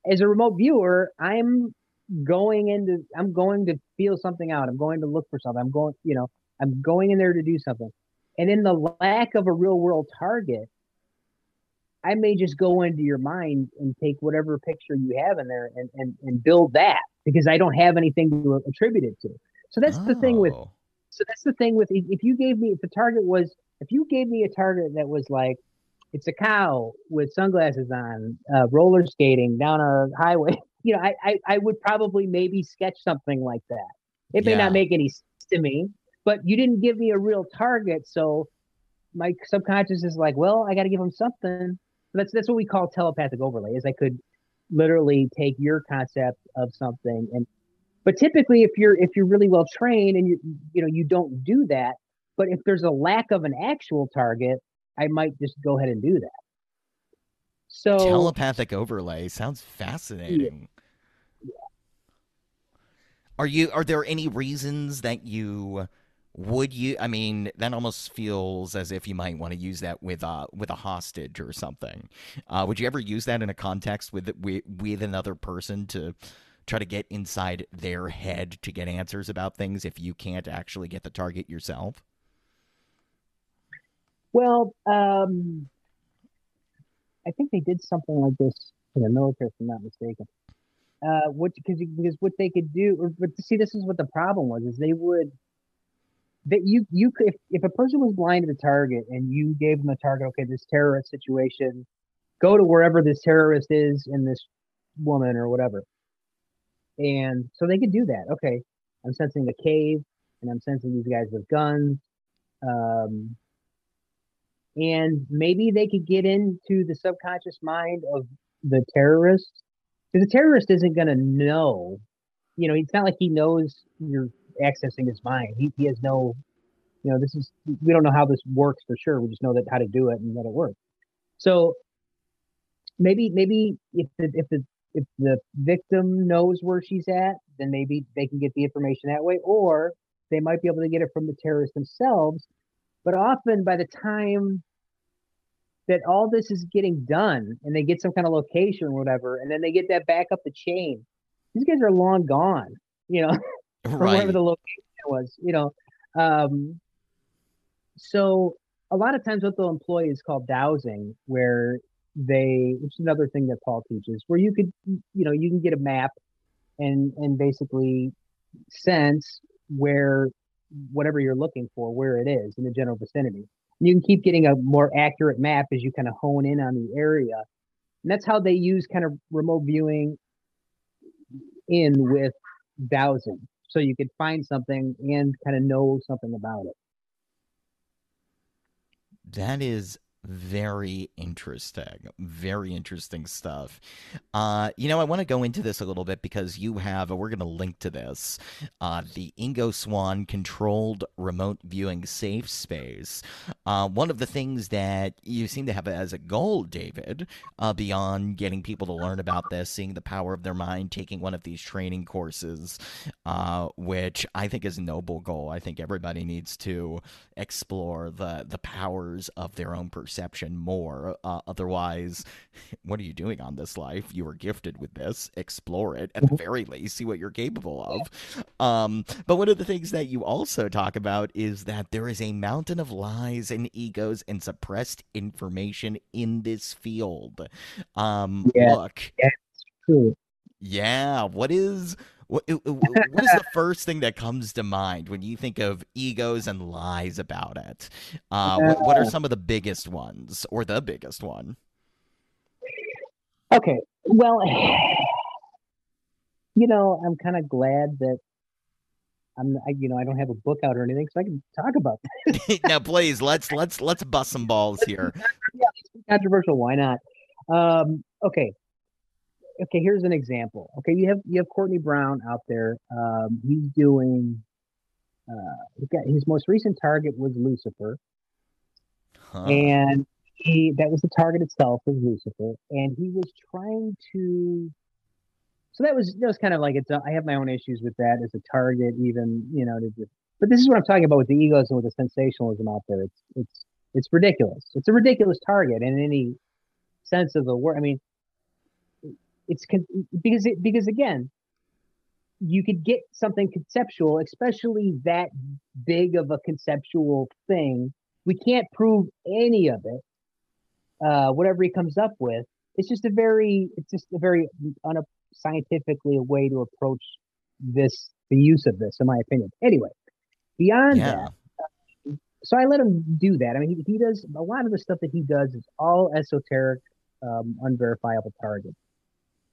as a remote viewer, I'm going into I'm going to feel something out. I'm going to look for something. I'm going, you know, I'm going in there to do something. And in the lack of a real world target, I may just go into your mind and take whatever picture you have in there and, and, and build that because I don't have anything to attribute it to. So that's oh. the thing with, oh. so that's the thing with, if you gave me, if the target was, if you gave me a target that was like, it's a cow with sunglasses on, uh, roller skating down a highway, you know, I, I, I would probably maybe sketch something like that. It may yeah. not make any sense to me, but you didn't give me a real target. So my subconscious is like, well, I got to give them something that's that's what we call telepathic overlay. Is I could literally take your concept of something and But typically, if you're if you're really well trained and you you know you don't do that. But if there's a lack of an actual target, I might just go ahead and do that. So Telepathic overlay sounds fascinating. Are you are there any reasons that you would you I mean that almost feels as if you might want to use that with a with a hostage or something. Uh would you ever use that in a context with with, with another person to try to get inside their head to get answers about things if you can't actually get the target yourself? Well, um, I think they did something like this in the military, if I'm not mistaken. Uh, what because because what they could do, but see, this is what the problem was: is they would that you you could if, if a person was blind to the target and you gave them a target, okay, this terrorist situation, go to wherever this terrorist is and this woman or whatever, and so they could do that. Okay, I'm sensing the cave, and I'm sensing these guys with guns. Um, and maybe they could get into the subconscious mind of the terrorist because the terrorist isn't going to know you know it's not like he knows you're accessing his mind. He, he has no you know this is we don't know how this works for sure. We just know that how to do it and that it works so maybe maybe if the if the if the victim knows where she's at then maybe they can get the information that way or they might be able to get it from the terrorists themselves. But often by the time that all this is getting done and they get some kind of location or whatever, and then they get that back up the chain, these guys are long gone, you know, from Right. wherever the location was, you know. Um, so a lot of times what they'll employ is called dowsing, where they, which is another thing that Paul teaches, where you could, you know, you can get a map and and basically sense where whatever you're looking for, where it is in the general vicinity. And you can keep getting a more accurate map as you kind of hone in on the area. And that's how they use kind of remote viewing in with dowsing. So you could find something and kind of know something about it. That is very interesting. Very interesting stuff. Uh, you know, I want to go into this a little bit because you have, we're going to link to this, uh, the Ingo Swann controlled remote viewing safe space. Uh, one of the things that you seem to have as a goal, David, uh, beyond getting people to learn about this, seeing the power of their mind, taking one of these training courses, uh, which I think is a noble goal. I think everybody needs to explore the the powers of their own perception more. Uh, otherwise, what are you doing on this life? You were gifted with this. Explore it at the very least. See what you're capable of. Um, but one of the things that you also talk about is that there is a mountain of lies and egos and suppressed information in this field. Um, Yeah. Look, True. yeah. What is what, uh, what is the first thing that comes to mind when you think of egos and lies about it? Uh, what, what are some of the biggest ones, or the biggest one? Okay. Well, you know, I'm kind of glad that I'm, I, you know, I don't have a book out or anything, so I can talk about that. now, please let's let's let's bust some balls here. yeah, it's controversial. Why not? Um, okay. Okay, here's an example. Okay, you have you have Courtney Brown out there. Um, he's doing. Uh, he got, his most recent target was Lucifer, Huh. and he that was the target itself was Lucifer, and he was trying to. So that was that was kind of like it's. I have my own issues with that as a target, even you know. Just, but this is what I'm talking about with the egos and with the sensationalism out there. It's it's it's ridiculous. It's a ridiculous target in any sense of the word. I mean, it's con- because it because again, you could get something conceptual, especially that big of a conceptual thing. We can't prove any of it. Uh, whatever he comes up with, it's just a very, it's just a very un- scientifically a way to approach this, the use of this, in my opinion. Anyway, beyond yeah. that, so I let him do that. I mean, he, he does a lot of the stuff that he does is all esoteric, um, unverifiable targets.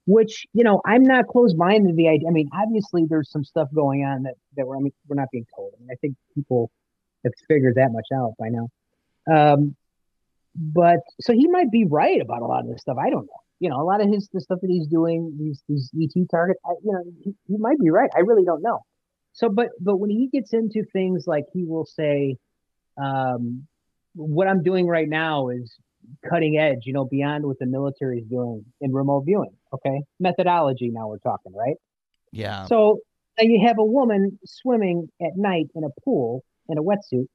Which you know, I'm not closed-minded to the idea. I mean, obviously, there's some stuff going on that that we're I mean, we're not being told. I mean, I think people have figured that much out by now. Um, but so he might be right about a lot of this stuff. I don't know. You know, a lot of his the stuff that he's doing, these these ET targets. I, you know, he, he might be right. I really don't know. So, but but when he gets into things like he will say, um, "What I'm doing right now is cutting edge. You know, beyond what the military is doing in remote viewing." Okay, methodology. Now we're talking, right? Yeah. So now you have a woman swimming at night in a pool in a wetsuit,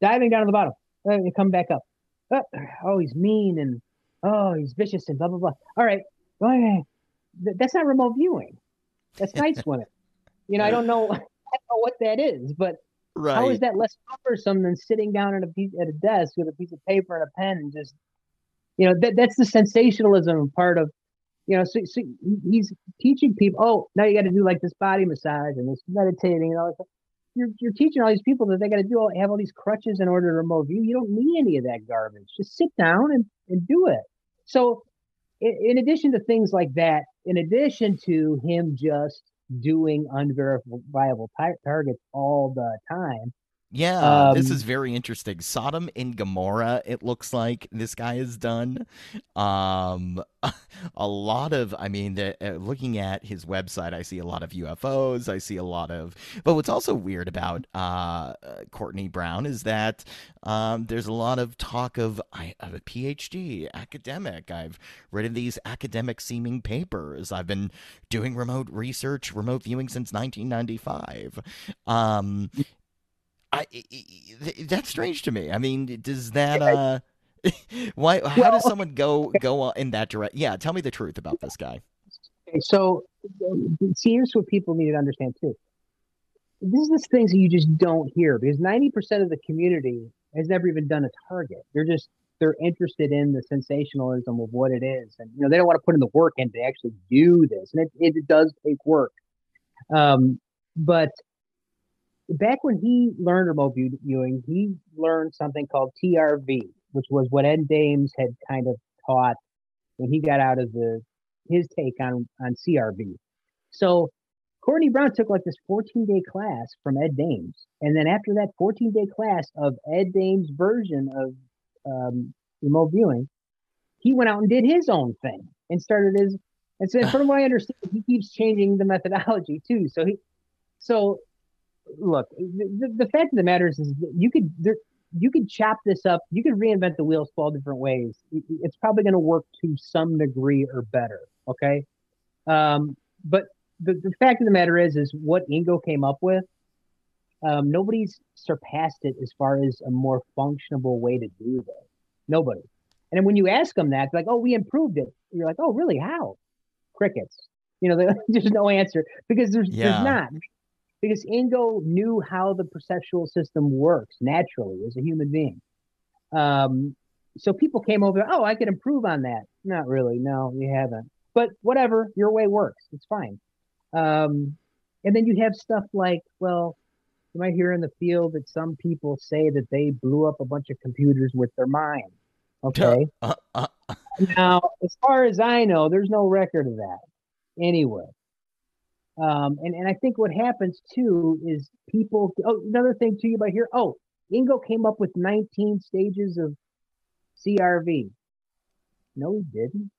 diving down to the bottom, uh, and come back up. Uh, oh, he's mean and oh, he's vicious and blah blah blah. All right. That's not remote viewing. That's night swimming. You know, I don't know, I don't know what that is, but right. how is that less cumbersome than sitting down at a piece, at a desk with a piece of paper and a pen and just, you know, that that's the sensationalism part of, you know, so, so he's teaching people. Oh, now you got to do like this body massage and this meditating and all that. You're, you're teaching all these people that they got to do all, have all these crutches in order to remote view. You don't need any of that garbage. Just sit down and, and do it. So, in, in addition to things like that, in addition to him just doing unverifiable targets all the time. Yeah, this Um, is very interesting. Sodom and Gomorrah, it looks like this guy has done. Um, a lot of, I mean, the, uh, looking at his website, I see a lot of UFOs. I see a lot of, but what's also weird about uh, uh, Courtney Brown is that um, there's a lot of talk of I have a PhD, academic. I've written these academic seeming papers. I've been doing remote research, remote viewing since 1995. I, that's strange to me. I mean, does that uh why how does someone go go in that direction? Yeah, tell me the truth about this guy. So see, here's what people need to understand too. This is the things that you just don't hear because 90% of the community has never even done a target. They're just they're interested in the sensationalism of what it is, and you know they don't want to put in the work in to actually do this, and it, it does take work. Um, but back when he learned remote viewing, he learned something called TRV, which was what Ed Dames had kind of taught when he got out of the his take on on CRV. So Courtney Brown took like this 14 day class from Ed Dames, and then after that 14 day class of Ed Dames' version of um, remote viewing, he went out and did his own thing and started his. And so, from what I understand, he keeps changing the methodology too. So he, so look, the, the, fact of the matter is, is you could there, you could chop this up. You could reinvent the wheels 12 different ways. It- It's probably going to work to some degree or better. Okay. Um, but the, the fact of the matter is, is what Ingo came up with. Um, nobody's surpassed it as far as a more functionable way to do this. Nobody. And then when you ask them that, they're like, "Oh, we improved it." You're like, "Oh, really? How?" Crickets. You know, there's no answer because there's Yeah. there's not because Ingo knew how the perceptual system works naturally as a human being. Um, so people came over, oh, I could improve on that. Not really. No, you haven't. But whatever, your way works. It's fine. Um, and then you have stuff like, well, you might hear in the field that some people say that they blew up a bunch of computers with their mind. Okay. Uh, uh, Now, as far as I know, there's no record of that anyway. Um, and, and I think what happens too is people, oh, another thing too, you might hear, oh, Ingo came up with 19 stages of CRV. No, he didn't.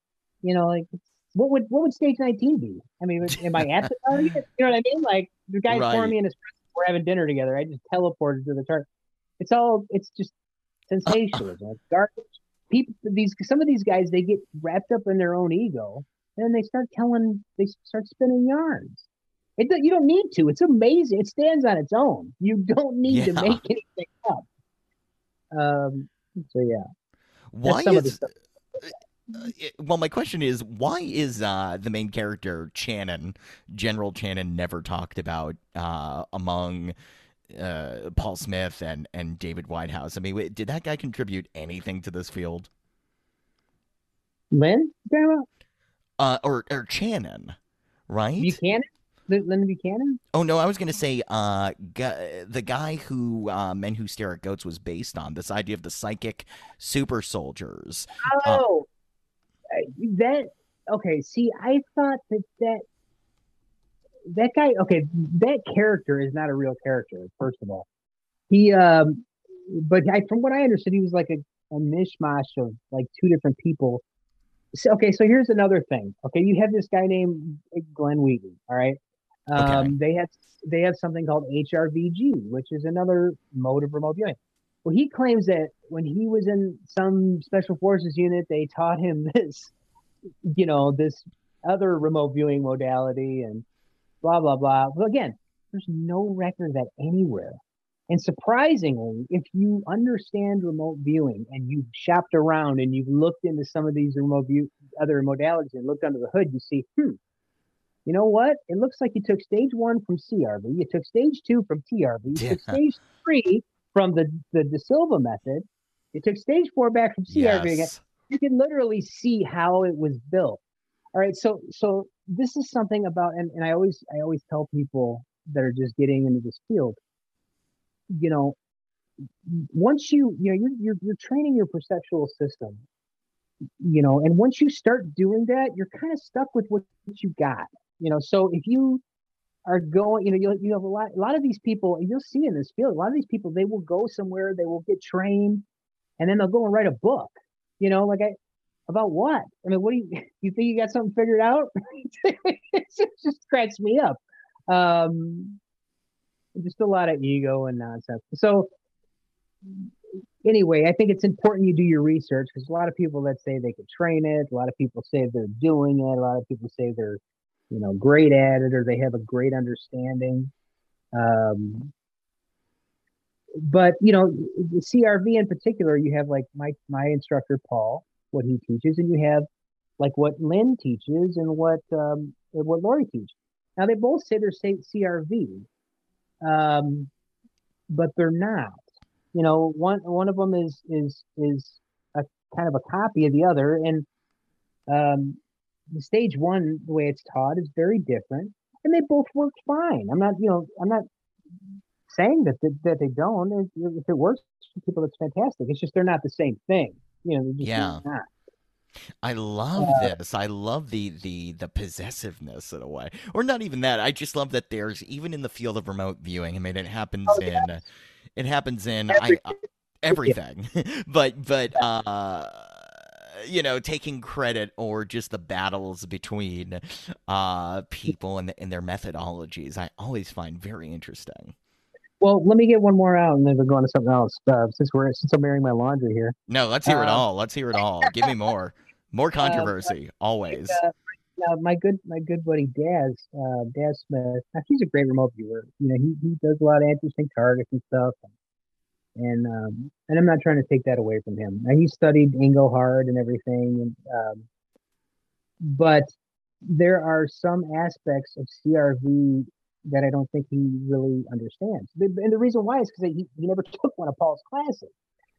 You know, like, what would what would stage 19 be? I mean, am I at the target? You know what I mean? Like, the guy's Right. pouring me in his we're having dinner together. I just teleported to the target. It's all, it's just sensationalism. It's garbage people these some of these guys they get wrapped up in their own ego and they start telling they start spinning yarns it you don't need to. It's amazing. It stands on its own. You don't need to make anything up. Um so yeah. Why some of the is uh, it- well my question is why is uh the main character Channon General Channon never talked about uh among uh Paul Smith and and David Whitehouse I mean did that guy contribute anything to this field? Lyn uh or or Channon right? Buchanan Buchanan Oh no, I was gonna say uh, gu- the guy who uh, Men Who Stare at Goats was based on this idea of the psychic super soldiers. oh uh, that okay see i thought that that that guy okay that character is not a real character first of all he um but I, from what i understood he was like a a mishmash of like two different people. So, okay, so here's another thing. Okay, you have this guy named Glenn Wheaton. All right, um, Okay. they have they have something called HRVG, which is another mode of remote viewing. Well, he claims that when he was in some special forces unit, they taught him this, you know, this other remote viewing modality and blah blah blah. Well, again, there's no record of that anywhere. And surprisingly, if you understand remote viewing and you've shopped around and you've looked into some of these remote view other modalities and looked under the hood, you see, hmm, you know what? It looks like you took stage one from CRV, you took stage two from TRV, you took stage three from the the De Silva method, you took stage four back from CRV again you can literally see how it was built. All right, so so this is something about, and, and I always I always tell people that are just getting into this field, you know, once you you know you're you're, you're training your perceptual system, you know, and once you start doing that, you're kind of stuck with what you got, you know. So if you are going, you know, you you have a lot a lot of these people, and you'll see in this field, a lot of these people they will go somewhere, they will get trained, and then they'll go and write a book, you know, like I about what? I mean, what do you you think you got something figured out? it just cracks me up. Um, just a lot of ego and nonsense. So anyway, I think it's important you do your research because a lot of people that say they can train it, a lot of people say they're doing it, a lot of people say they're, you know, great at it or they have a great understanding. Um, but you know, CRV in particular, you have like my my instructor Paul, what he teaches, and you have like what Lyn teaches and what um, what Lori teaches. Now they both say they're say CRV, um, but they're not. You know, one one of them is is is a kind of a copy of the other, and um, stage one, the way it's taught, is very different, and they both work fine. I'm not, you know, I'm not saying that that, that they don't. If, it works for people, it's fantastic. It's just they're not the same thing. You know, just Yeah. not. I love Uh, this. I love the the the possessiveness in a way, or not even that. I just love that there's even in the field of remote viewing. I mean, it happens Oh, in it happens in I, Every- uh, everything, but but uh, you know, taking credit or just the battles between uh people and and their methodologies. I always find very interesting. Well, let me get one more out, and then we'll go on to something else. Uh, since we're since I'm airing my laundry here. No, let's hear it Uh, all. Let's hear it all. Give me more. More controversy, always. Uh, now, my good my good buddy Daz, uh, Daz Smith. He's a great remote viewer. You know, he, he does a lot of interesting targets and stuff. And um, and I'm not trying to take that away from him. Now, he studied Engelhard and everything, and um, but there are some aspects of CRV that I don't think he really understands. And the reason why is because he, he never took one of Paul's classes.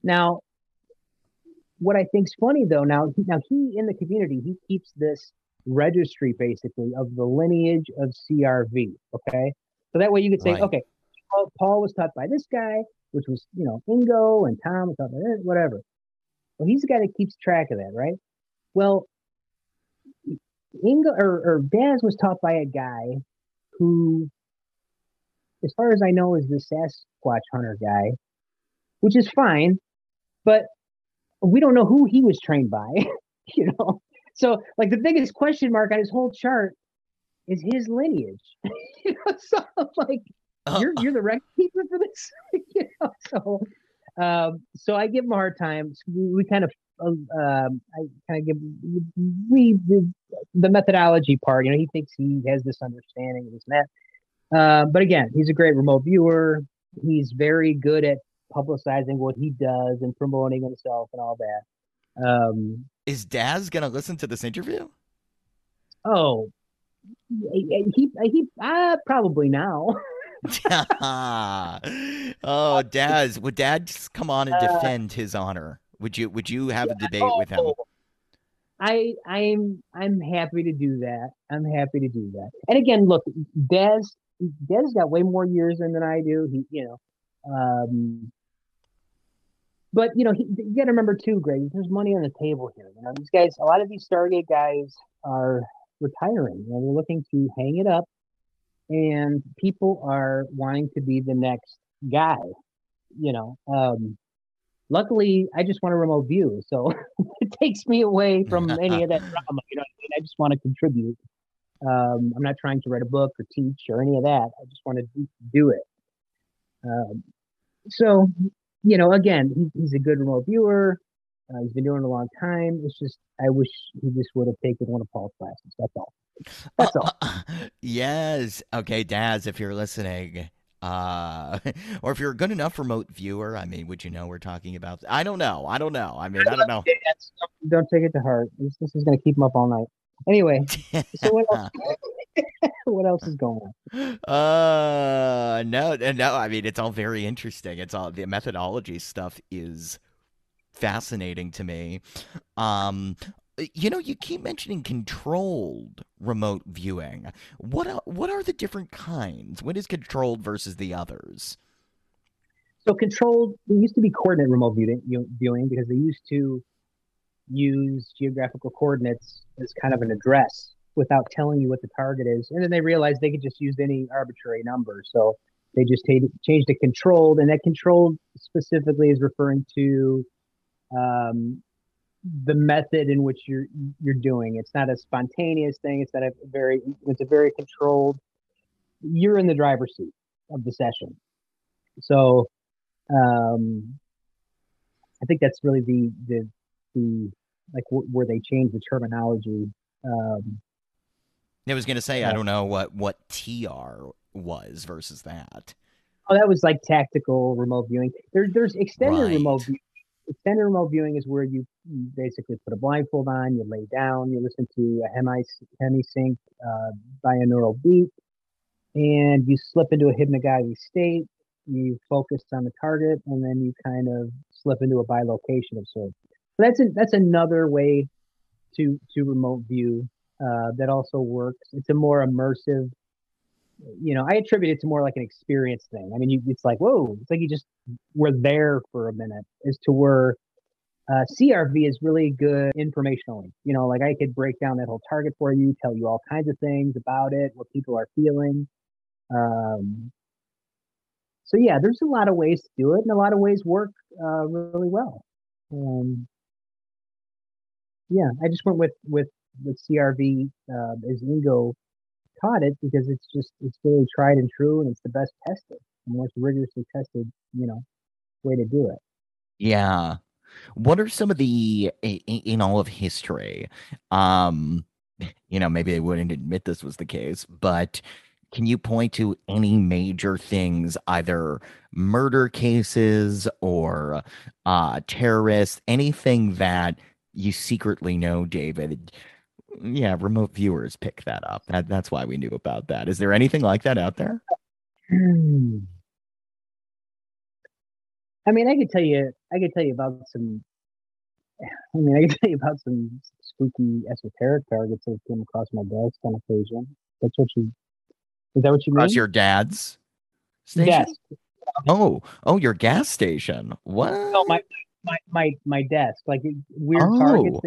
Now, what I think's funny though, now he, now he in the community he keeps this registry basically of the lineage of CRV. Okay, so that way you could say, Right. okay, Paul, Paul was taught by this guy, which was you know Ingo, and Tom taught whatever. Well, he's the guy that keeps track of that, right? Well, Ingo or, or Daz was taught by a guy who, as far as I know, is the Sasquatch hunter guy, which is fine, but we don't know who he was trained by, you know. So, like, the biggest question mark on his whole chart is his lineage. you know, so like, you're you're the record keeper for this, you know. So, um, so I give him a hard time. We, we kind of, uh, um, I kind of give we the, the methodology part. You know, he thinks he has this understanding and this and that. Uh, but again, he's a great remote viewer. He's very good at publicizing what he does and promoting himself and all that. Um, Is Daz gonna listen to this interview? oh, he he, he uh, probably now. oh, Daz, would Dad just come on and Uh, defend his honor? Would you? Would you have a debate with him? Oh, I I'm I'm happy to do that. I'm happy to do that. And again, look, Daz Daz got way more years in than I do. He, you know, um, but you know, he, you got to remember too, Greg. There's money on the table here. You know, these guys, a lot of these Stargate guys are retiring. You know, they're looking to hang it up, and people are wanting to be the next guy. You know, um, luckily, I just want a remote view, so it takes me away from any of that drama. You know, what I, mean? I just want to contribute. Um, I'm not trying to write a book or teach or any of that. I just want to do, do it. Um, so, you know, again, he, he's a good remote viewer. Uh, he's been doing it a long time. It's just I wish he just would have taken one of Paul's classes. That's all. That's all. yes. Okay, Daz, if you're listening, uh, or if you're a good enough remote viewer, I mean, would you know we're talking about? I don't know. I don't know. I mean, I don't know. Don't take it to heart. This, this is going to keep him up all night. Anyway, so what else? what else is going on? Uh, no, no. I mean, it's all very interesting. It's all the methodology stuff is fascinating to me. Um, you know, you keep mentioning controlled remote viewing. What are, what are the different kinds? What is controlled versus the others? So controlled, it used to be coordinate remote viewing, because they used to use geographical coordinates as kind of an address without telling you what the target is. And then they realized they could just use any arbitrary number. So they just t- changed to controlled, and that controlled specifically is referring to um, the method in which you're you're doing. It's not a spontaneous thing. It's not a very it's a very controlled. You're in the driver's seat of the session, so um, I think that's really the the the like w- where they change the terminology. Um, I was going to say I don't know what what TR was versus that. Oh, that was like tactical remote viewing. There, there's extended right. remote viewing extended remote viewing is where you basically put a blindfold on, you lay down, you listen to a hemi hemi-sync uh, binaural beat, and you slip into a hypnagogic state. You focus on the target, and then you kind of slip into a bilocation of sorts. So that's a, that's another way to to remote view uh, that also works. It's a more immersive you know, I attribute it to more like an experience thing. I mean, you, it's like, whoa, it's like you just were there for a minute as to where uh, CRV is really good informationally. You know, like I could break down that whole target for you, tell you all kinds of things about it, what people are feeling. Um, so yeah, there's a lot of ways to do it, and a lot of ways work uh, really well. Um, yeah, I just went with with with CRV uh, as Ingo taught it because it's just it's really tried and true and it's the best tested and most rigorously tested you know way to do it. Yeah. What are some of the in all of history um you know maybe they wouldn't admit this was the case but can you point to any major things either murder cases or uh terrorists anything that you secretly know david yeah, remote viewers pick that up. That, that's why we knew about that. Is there anything like that out there? Hmm. I mean, I could tell you, I could tell you about some. I mean, I could tell you about some spooky esoteric targets that came across my desk on occasion. That's what you. Is that what you across mean? your dad's station? Yes. Oh, oh, your gas station. What? No, my my my my desk, like weird oh. targets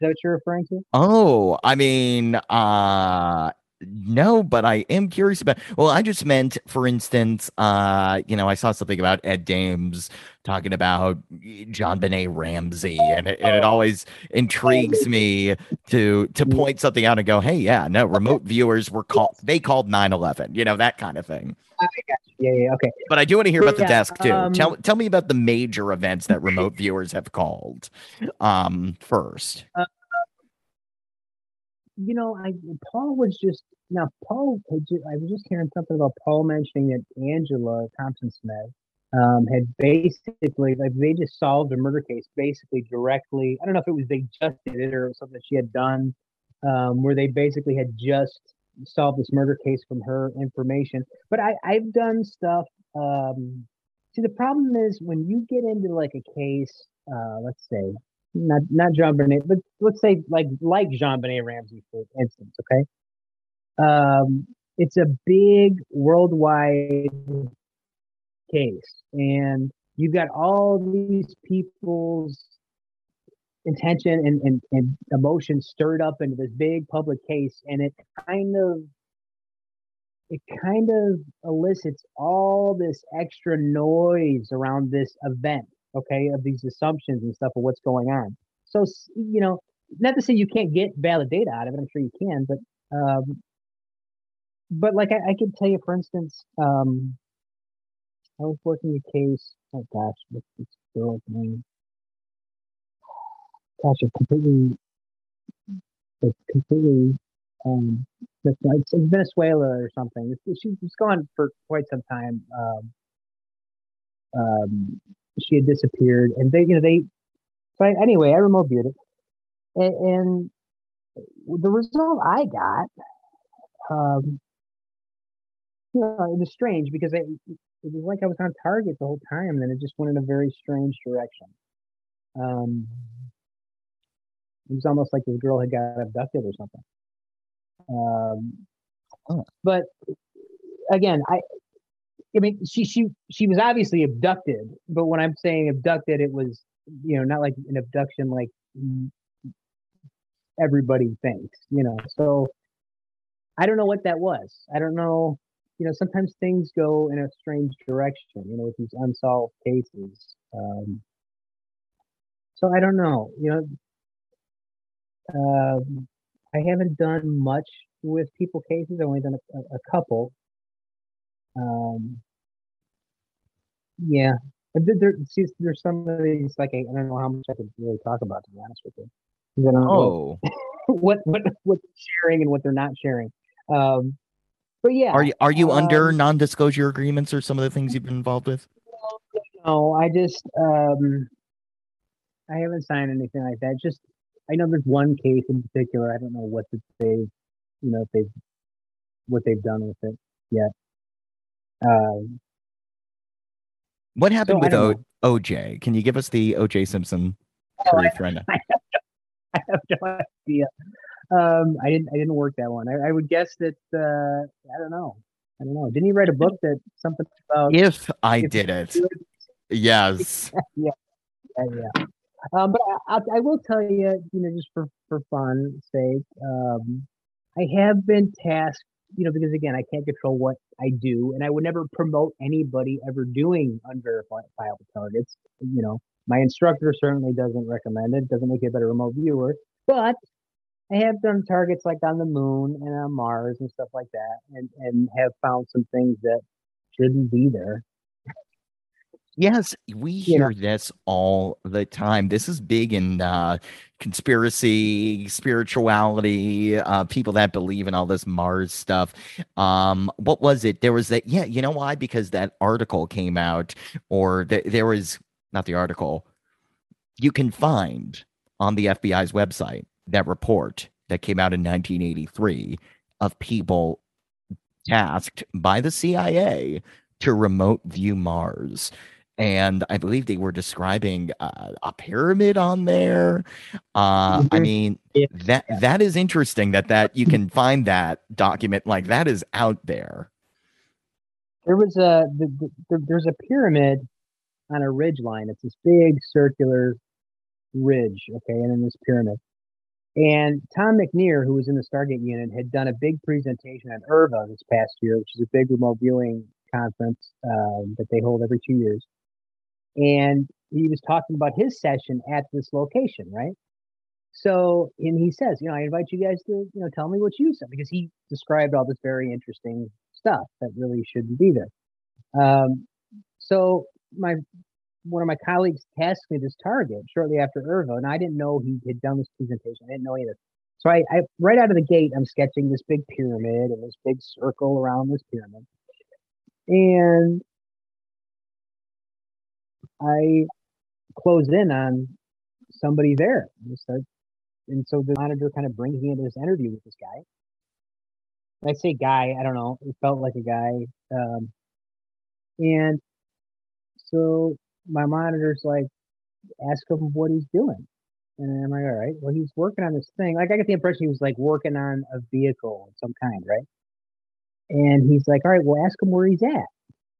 that what you're referring to? Oh, I mean, uh no, but I am curious about. Well, I just meant, for instance, uh, you know, I saw something about Ed Dames talking about JonBenét Ramsey, and it, and it always intrigues me to to point something out and go, "Hey, yeah, no, remote viewers were called. They called 9/11, you know, that kind of thing." Yeah, yeah, okay. But I do want to hear about the desk too. Um, tell tell me about the major events that remote viewers have called. Um, first. Uh, you know, I Paul was just now Paul. I was just hearing something about Paul mentioning that Angela Thompson Smith um, had basically like they just solved a murder case basically directly. I don't know if it was they just did it or something that she had done, um, where they basically had just solved this murder case from her information. But I I've done stuff. Um, see, the problem is when you get into like a case, uh, let's say not not JonBenét, but let's say like like JonBenét Ramsey for instance, okay? Um, it's a big worldwide case, and you've got all these people's intention and, and, and emotion stirred up into this big public case, and it kind of it kind of elicits all this extra noise around this event okay, of these assumptions and stuff of what's going on. So you know, not to say you can't get valid data out of it. I'm sure you can, but um, but like I, I could tell you, for instance, um, I was working a case. Oh gosh, this girl's name? Gosh, completely, it's completely, um, it's, in Venezuela or something. She's gone for quite some time. Um, um, she had disappeared, and they, you know, they. So anyway, I remote viewed it, and, and the result I got, um, you know, it was strange because it, it was like I was on target the whole time, and then it just went in a very strange direction. Um, it was almost like this girl had got abducted or something. Um, Oh. But again, I, I mean, she she she was obviously abducted, but when I'm saying abducted, it was you know not like an abduction like everybody thinks, you know. So I don't know what that was. I don't know. You know, sometimes things go in a strange direction. You know, with these unsolved cases. Um, so I don't know. You know, um, I haven't done much with people cases. I've only done a, a, couple. Um, yeah, there, see, there's some of these like I, I don't know how much I could really talk about to be honest with you. Know Oh, what what what they're sharing and what they're not sharing. Um, but yeah, are you are you under um, non-disclosure agreements or some of the things you've been involved with? No, I just um I haven't signed anything like that. Just I know there's one case in particular. I don't know what they've you know if they've what they've done with it yet. Um What happened So, with o- OJ? Can you give us the OJ Simpson Oh, truth right now? I have no idea. Um I didn't I didn't work that one. I, I would guess that uh I don't know. I don't know. Didn't he write a book that something about If I if did it, yes. yeah, yeah. Um, but I, I, will tell you, you know, just for for fun sake, um, I have been tasked, you know, because again, I can't control what I do, and I would never promote anybody ever doing unverifiable targets. You know, my instructor certainly doesn't recommend it; doesn't make you a better remote viewer. But I have done targets like on the moon and on Mars and stuff like that, and and have found some things that shouldn't be there. Yes, we hear this all the time. This is big in uh, conspiracy, spirituality, uh, people that believe in all this Mars stuff. Um, what was it? There was that, yeah, you know why? Because that article came out, or th- there was not the article. You can find on the FBI's website that report that came out in 1983 of people tasked by the CIA to remote view Mars. And I believe they were describing uh, a pyramid on there. Uh, I Mhm. mean, Yeah. that that is interesting that that you can find that document like that is out there. There was a the, the, there- there's a pyramid on a ridge line. It's this big circular ridge, okay, and then this pyramid. And Tom McNear, who was in the Stargate unit, had done a big presentation at IRVA this past year, which is a big remote viewing conference um, that they hold every two years. And he was talking about his session at this location, right? So, and he says, you know, I invite you guys to, you know, tell me what you saw because he described all this very interesting stuff that really shouldn't be there. Um, so my one of my colleagues tasked me this target shortly after IRVA, and I didn't know he had done this presentation. I didn't know either. So I, I right out of the gate, I'm sketching this big pyramid and this big circle around this pyramid. And I close in on somebody there. And, so the monitor kind of brings me into this interview with this guy. I say guy, I don't know. It felt like a guy. Um, and so my monitor's like, ask him what he's doing. And I'm like, all right, well, he's working on this thing. Like, I get the impression he was like working on a vehicle of some kind, right? And he's like, all right, well, ask him where he's at.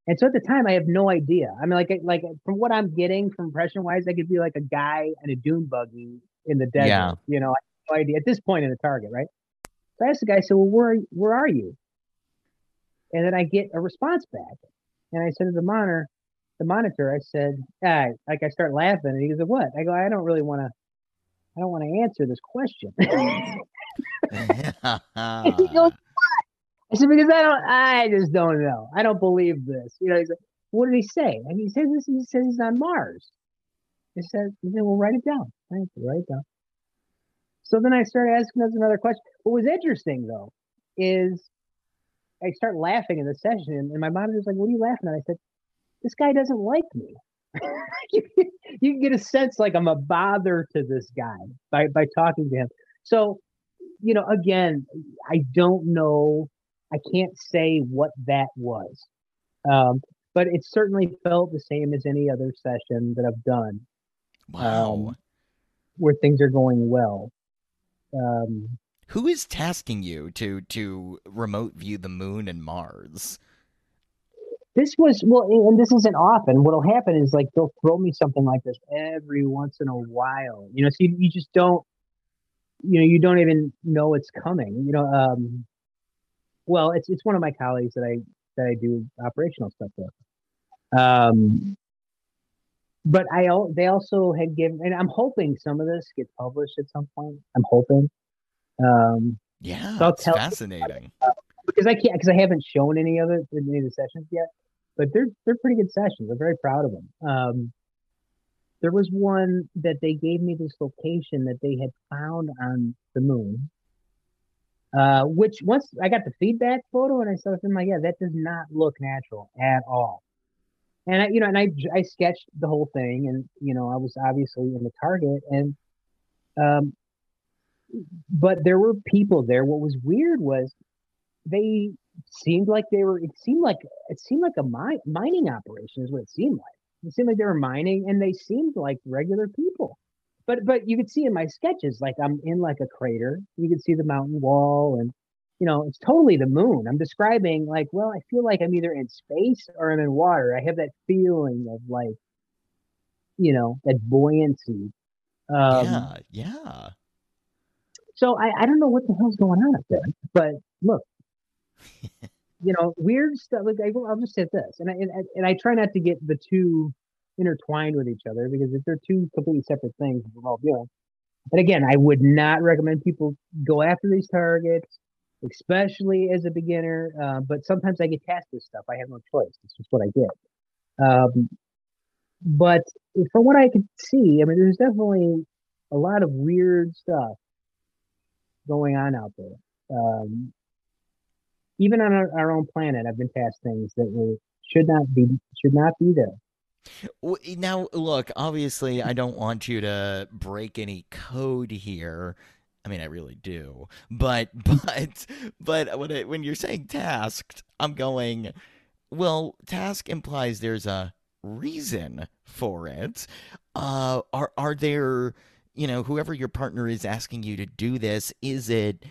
And so at the time, I have no idea. I mean, like, like from what I'm getting from impression wise, I could be like a guy in a dune buggy in the desert. Yeah. You know, I have no idea at this point in the target, right? So I asked the guy, I said, well, where, where are you? And then I get a response back. And I said to the monitor, the monitor, I said, ah, like I start laughing, and he goes, "What?" I go, "I don't really want to. I don't want to answer this question." He goes? I said, "Because I don't. I just don't know. I don't believe this." You know, he's like, "What did he say?" And he says, "This. He says he's on Mars." He said, "He said, well, write it down. I said, write it down." So then I started asking us another question. What was interesting though is I start laughing in the session, and my mom monitor's like, "What are you laughing at?" I said, "This guy doesn't like me." you, you can get a sense like I'm a bother to this guy by by talking to him. So, you know, again, I don't know. I can't say what that was, um, but it certainly felt the same as any other session that I've done Wow. Um, where things are going well. Um, Who is tasking you to to remote view the moon and Mars? this was well and and this isn't often what'll happen is like they'll throw me something like this every once in a while you know so you, you just don't you know you don't even know it's coming you know um well it's it's one of my colleagues that i that i do operational stuff with um but i they also had given and i'm hoping some of this gets published at some point i'm hoping um Yeah, So tell- fascinating. because I can't because I haven't shown any of it in any of the sessions yet. But they're they're pretty good sessions. I'm very proud of them. Um, there was one that they gave me this location that they had found on the moon. Uh, which once I got the feedback photo and I saw it, I'm like, yeah, that does not look natural at all. And I, you know, and I I sketched the whole thing, and you know, I was obviously in the target, and um, but there were people there. What was weird was they seemed like they were it seemed like it seemed like a mine, mining operation is what it seemed like it seemed like they were mining and they seemed like regular people but but you could see in my sketches like i'm in like a crater you could see the mountain wall and you know it's totally the moon i'm describing like well i feel like i'm either in space or i'm in water i have that feeling of like you know that buoyancy um yeah, yeah. so I, I don't know what the hell's going on up there, but look, you know, weird stuff. Like I, I'll just say this, and I and, I- and I try not to get the two intertwined with each other because if they're two completely separate things, we're all doing. And again, I would not recommend people go after these targets, especially as a beginner. Uh, but sometimes I get tasked with stuff. I have no choice. It's just what I get. Um, but from what I could see, I mean, there's definitely a lot of weird stuff going on out there. Um, even on our, our own planet, I've been tasked things that were, should not be should not be there. W- Now, look, obviously, I don't want you to break any code here. I mean, I really do, but but but when it, when you're saying tasked, I'm going. Well, task implies there's a reason for it. Uh, are are there, you know, whoever your partner is asking you to do this, is it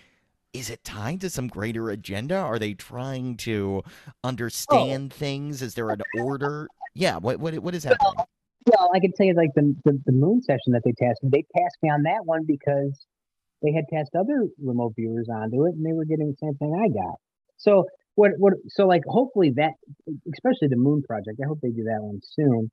is it tied to some greater agenda? Are they trying to understand things? Is there an order? Yeah, what what what is happening? Well, I can tell you like the, the the moon session that they tested. They passed me on that one because they had passed other remote viewers onto it, and they were getting the same thing I got. So what what so like hopefully that especially the moon project. I hope they do that one soon,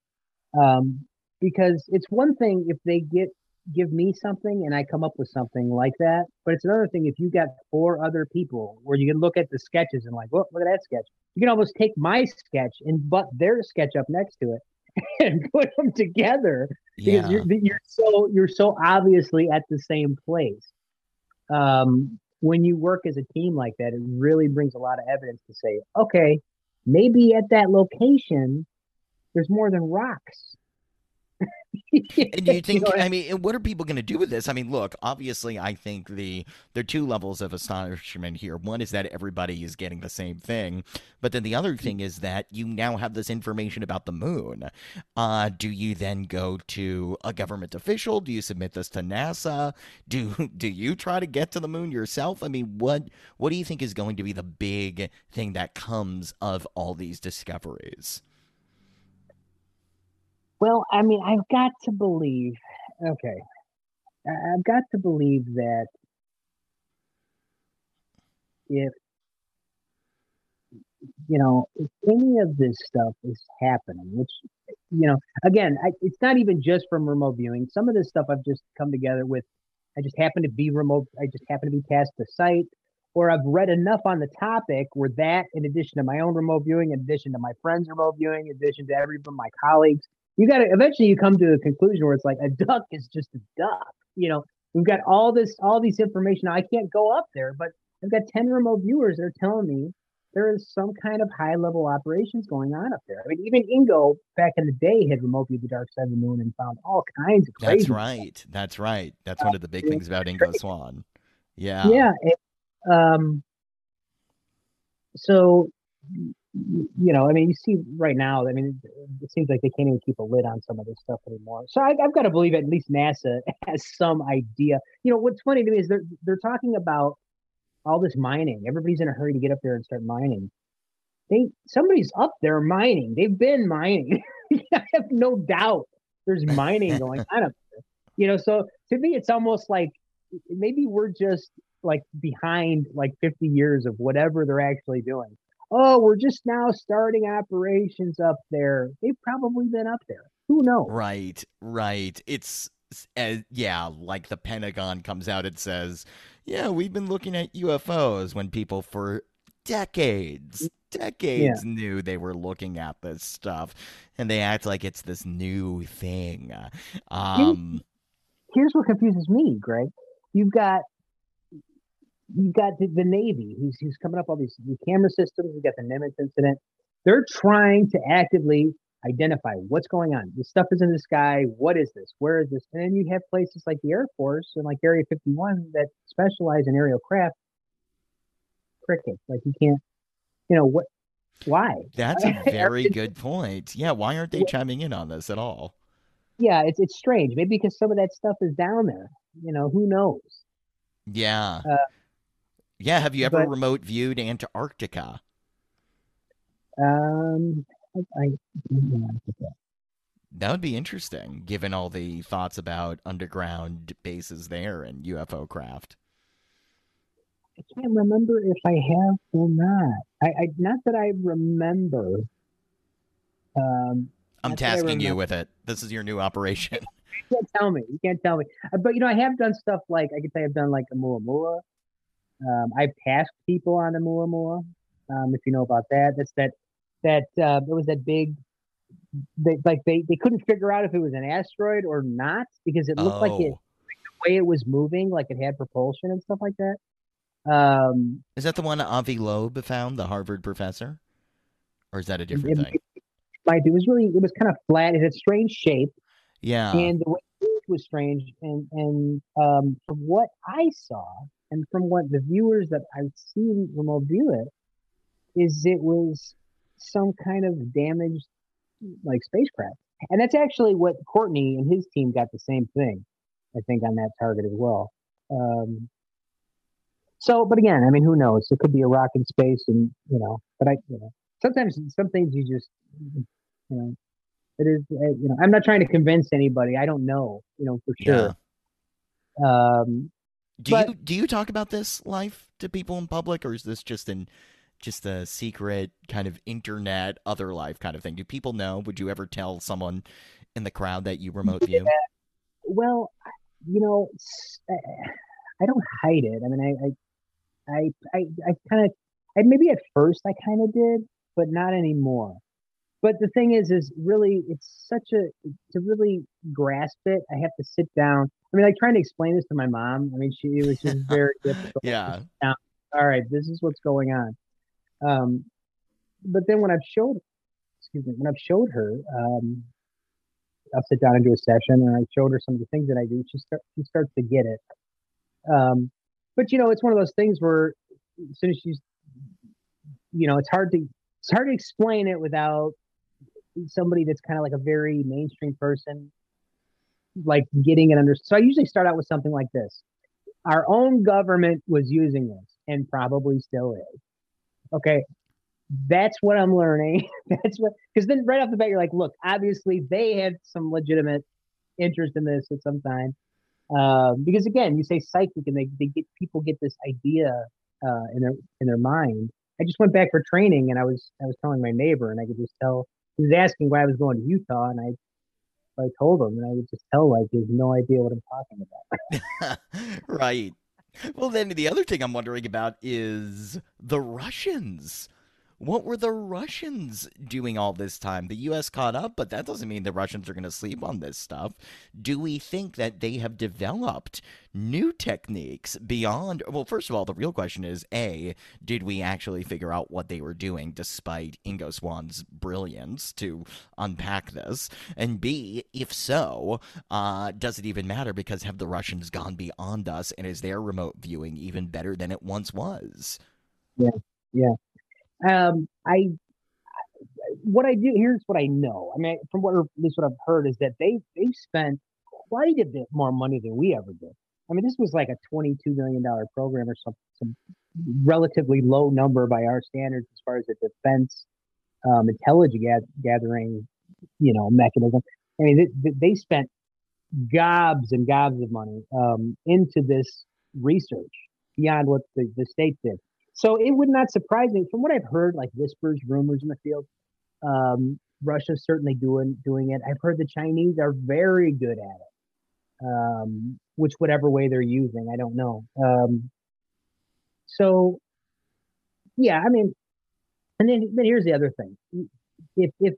um, because it's one thing if they get give me something and I come up with something like that, but it's another thing if you got four other people where you can look at the sketches and like, well, look at that sketch. You can almost take my sketch and butt their sketch up next to it and put them together because Yeah. you're, you're so you're so obviously at the same place. Um, when you work as a team like that, it really brings a lot of evidence to say, okay, maybe at that location, there's more than rocks. And you think, I mean, what are people going to do with this? I mean, look, obviously, I think the there are two levels of astonishment here. One is that everybody is getting the same thing, but then the other thing is that you now have this information about the moon. Uh, do you then go to a government official? Do you submit this to NASA? Do do you try to get to the moon yourself? I mean, what what do you think is going to be the big thing that comes of all these discoveries? Well, I mean, I've got to believe. Okay, I've got to believe that if you know, if any of this stuff is happening, which, you know, again, I, it's not even just from remote viewing. Some of this stuff I've just come together with. I just happen to be remote. I just happen to be tasked the site, or I've read enough on the topic where that, in addition to my own remote viewing, in addition to my friends' remote viewing, in addition to everyone, of my colleagues, you got to eventually you come to a conclusion where it's like a duck is just a duck. You know, we've got all this, all these information. I can't go up there, but I've got 10 remote viewers that are telling me there is some kind of high level operations going on up there. I mean, even Ingo back in the day had remote viewed the dark side of the moon and found all kinds of crazy. That's right. That's right. That's one of the big things about Ingo Swann. Yeah. Yeah. It, um, so, you know, I mean, you see right now, I mean, it seems like they can't even keep a lid on some of this stuff anymore. So I, I've got to believe at least NASA has some idea. You know, what's funny to me is they're they're talking about all this mining. Everybody's in a hurry to get up there and start mining. They somebody's up there mining. They've been mining. I have no doubt there's mining going on up there. You know, so to me, it's almost like maybe we're just like behind like 50 years of whatever they're actually doing. Oh, we're just now starting operations up there. They've probably been up there. Who knows? Right, right. It's uh, yeah, like the Pentagon comes out and says, "Yeah, we've been looking at UFOs." When people for decades, decades yeah. knew they were looking at this stuff, and they act like it's this new thing. Um, here's what confuses me, Greg. You've got you've got the, the Navy who's who's coming up all these, these camera systems. You've got the Nimitz incident. They're trying to actively identify what's going on. This stuff is in the sky. What is this? Where is this? And then you have places like the Air Force and like Area 51 that specialize in aerial craft. Cricket. Like you can't, you know, what, why? That's a very good point. Yeah. Why aren't they chiming in on this at all? Yeah. It's, it's strange. Maybe because some of that stuff is down there. You know, who knows? Yeah. Uh, yeah. Have you ever but, remote viewed Antarctica? Um, I, that would be interesting, given all the thoughts about underground bases there and UFO craft. I can't remember if I have or not. I, I not that I remember. Um, I'm tasking you with it. This is your new operation. you can't tell me. You can't tell me. Uh, but you know, I have done stuff like I could say I've done like a Oumuamua. Um, I've tasked people on the Oumuamua. Um, if you know about that, that's that that uh, it was that big they like they, they couldn't figure out if it was an asteroid or not because it looked oh. like it oh. the way it was moving like it had propulsion and stuff like that. Um is that the one avi loeb found the harvard professor? Or is that a different it, thing? it, it was really it was kind of flat. It had strange shape. Yeah. And the way it was strange. And and um from what i saw and from what the viewers that i've seen remote view it is it was some kind of damaged like spacecraft. And that's actually what Courtney and his team got the same thing, I think, on that target as well. Um, so, but again, I mean, who knows? It could be a rock in space, and you know. But I, you know, sometimes some things you just, you know, it is. You know, I'm not trying to convince anybody. I don't know, you know, for sure. Yeah. Um, do but, you do you talk about this life to people in public, or is this just in just a secret kind of internet other life kind of thing? Do people know? Would you ever tell someone in the crowd that you remote view? Well, you know, uh, I don't hide it. I mean, I, I, I, I, kind of, maybe at first I kind of did, but not anymore. But the thing is, is really, it's such a to really grasp it. I have to sit down. I mean, like trying to explain this to my mom. I mean, she it was just very difficult. yeah. All right, this is what's going on. Um, but then when I've showed, excuse me, when I've showed her, um, I'll sit down and do a session, and I showed her some of the things that I do. She start, she starts to get it. Um, but you know, it's one of those things where as soon as she's, you know, it's hard to it's hard to explain it without somebody that's kind of like a very mainstream person, like getting it under. So I usually start out with something like this: Our own government was using this, and probably still is okay, that's what I'm learning. that's what, because then right off the bat, you're like, look, obviously they had some legitimate interest in this at some time. Um, because again, you say psychic and they, they get people get this idea uh, in their in their mind I just went back for training, and I was I was telling my neighbor, and I could just tell he was asking why I was going to Utah, and I I told him, and I would just tell like he has no idea what I'm talking about. right. Well, then the other thing I'm wondering about is the Russians. What were the Russians doing all this time? The U.S. caught up, but that doesn't mean the Russians are going to sleep on this stuff. Do we think that they have developed new techniques beyond? Well, first of all, the real question is A, did we actually figure out what they were doing despite Ingo Swann's brilliance to unpack this? And B, if so, uh, does it even matter because have the Russians gone beyond us and is their remote viewing even better than it once was? Yeah, yeah. Um, I what I do here's what I know. I mean, from what at least what I've heard is that they they spent quite a bit more money than we ever did. I mean, this was like a twenty-two million dollar program or some some relatively low number by our standards as far as the defense um, intelligence gathering, you know, mechanism. I mean, they, they spent gobs and gobs of money um, into this research beyond what the, the states did. So it would not surprise me from what I've heard, like whispers, rumors in the field. Um, Russia's certainly doing doing it. I've heard the Chinese are very good at it. Um, which whatever way they're using, I don't know. Um, so yeah, I mean, and then then here's the other thing: if if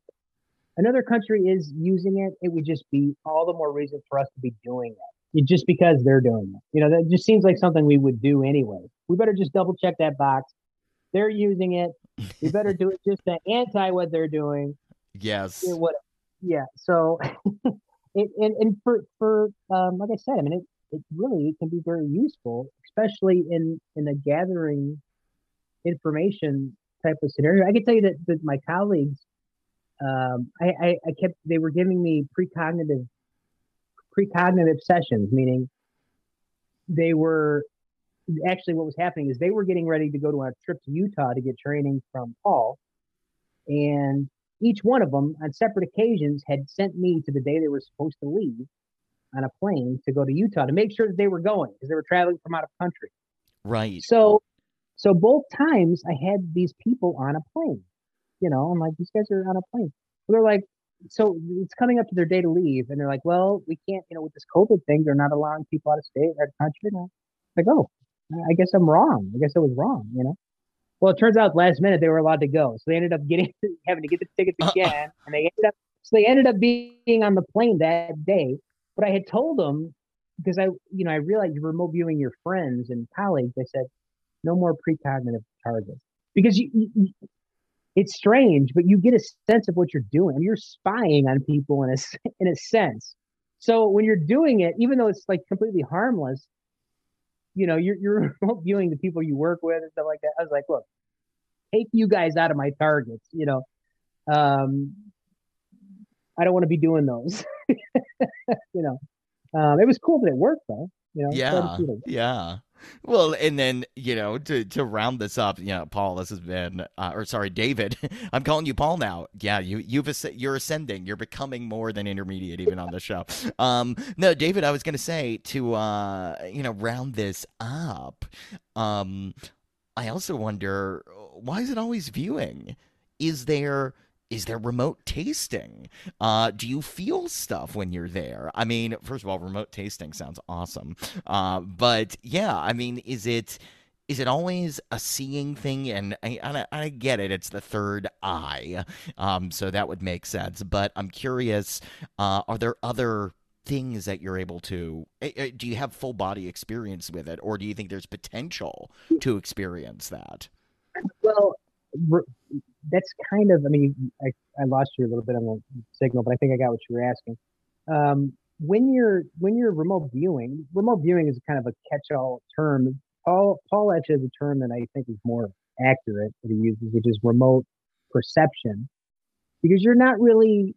another country is using it, it would just be all the more reason for us to be doing it just because they're doing it. You know, that just seems like something we would do anyway. We better just double check that box. They're using it. We better do it just to anti what they're doing. Yes. Yeah. So, it, and and for for um, like I said, I mean, it, it really it can be very useful, especially in in a gathering information type of scenario. I can tell you that, that my colleagues, um, I, I, I kept they were giving me precognitive precognitive sessions, meaning they were actually what was happening is they were getting ready to go to a trip to Utah to get training from Paul. And each one of them on separate occasions had sent me to the day they were supposed to leave on a plane to go to Utah to make sure that they were going because they were traveling from out of country. Right. So so both times I had these people on a plane. You know, I'm like, these guys are on a plane. they're like, so it's coming up to their day to leave, and they're like, "Well, we can't, you know, with this COVID thing, they're not allowing people out of state, out of country." And like, "Oh, I guess I'm wrong. I guess I was wrong." You know. Well, it turns out last minute they were allowed to go, so they ended up getting having to get the tickets uh-uh. again, and they ended up so they ended up being on the plane that day. But I had told them because I, you know, I realized you're remote viewing your friends and colleagues. I said, no more precognitive targets because you, you it's strange, but you get a sense of what you're doing. You're spying on people in a in a sense. So when you're doing it, even though it's like completely harmless, you know, you're you're viewing the people you work with and stuff like that. I was like, look, take you guys out of my targets. You know, um, I don't want to be doing those. you know, um, it was cool that it worked though. You know, yeah, yeah. Well, and then you know to to round this up, you know, Paul, this has been, uh, or sorry, David, I'm calling you Paul now. Yeah, you you've you're ascending, you're becoming more than intermediate even on the show. Um, no, David, I was gonna say to uh, you know round this up. Um, I also wonder why is it always viewing? Is there is there remote tasting? Uh, do you feel stuff when you're there? I mean, first of all, remote tasting sounds awesome. Uh, but yeah, I mean, is it is it always a seeing thing? And I, I, I get it; it's the third eye, um, so that would make sense. But I'm curious: uh, are there other things that you're able to? Eh, eh, do you have full body experience with it, or do you think there's potential to experience that? Well, that's kind of, I mean, I, I lost you a little bit on the signal, but I think I got what you were asking. Um, when you're when you're remote viewing, remote viewing is kind of a catch-all term. Paul Paul actually has a term that I think is more accurate that he uses, which is remote perception, because you're not really,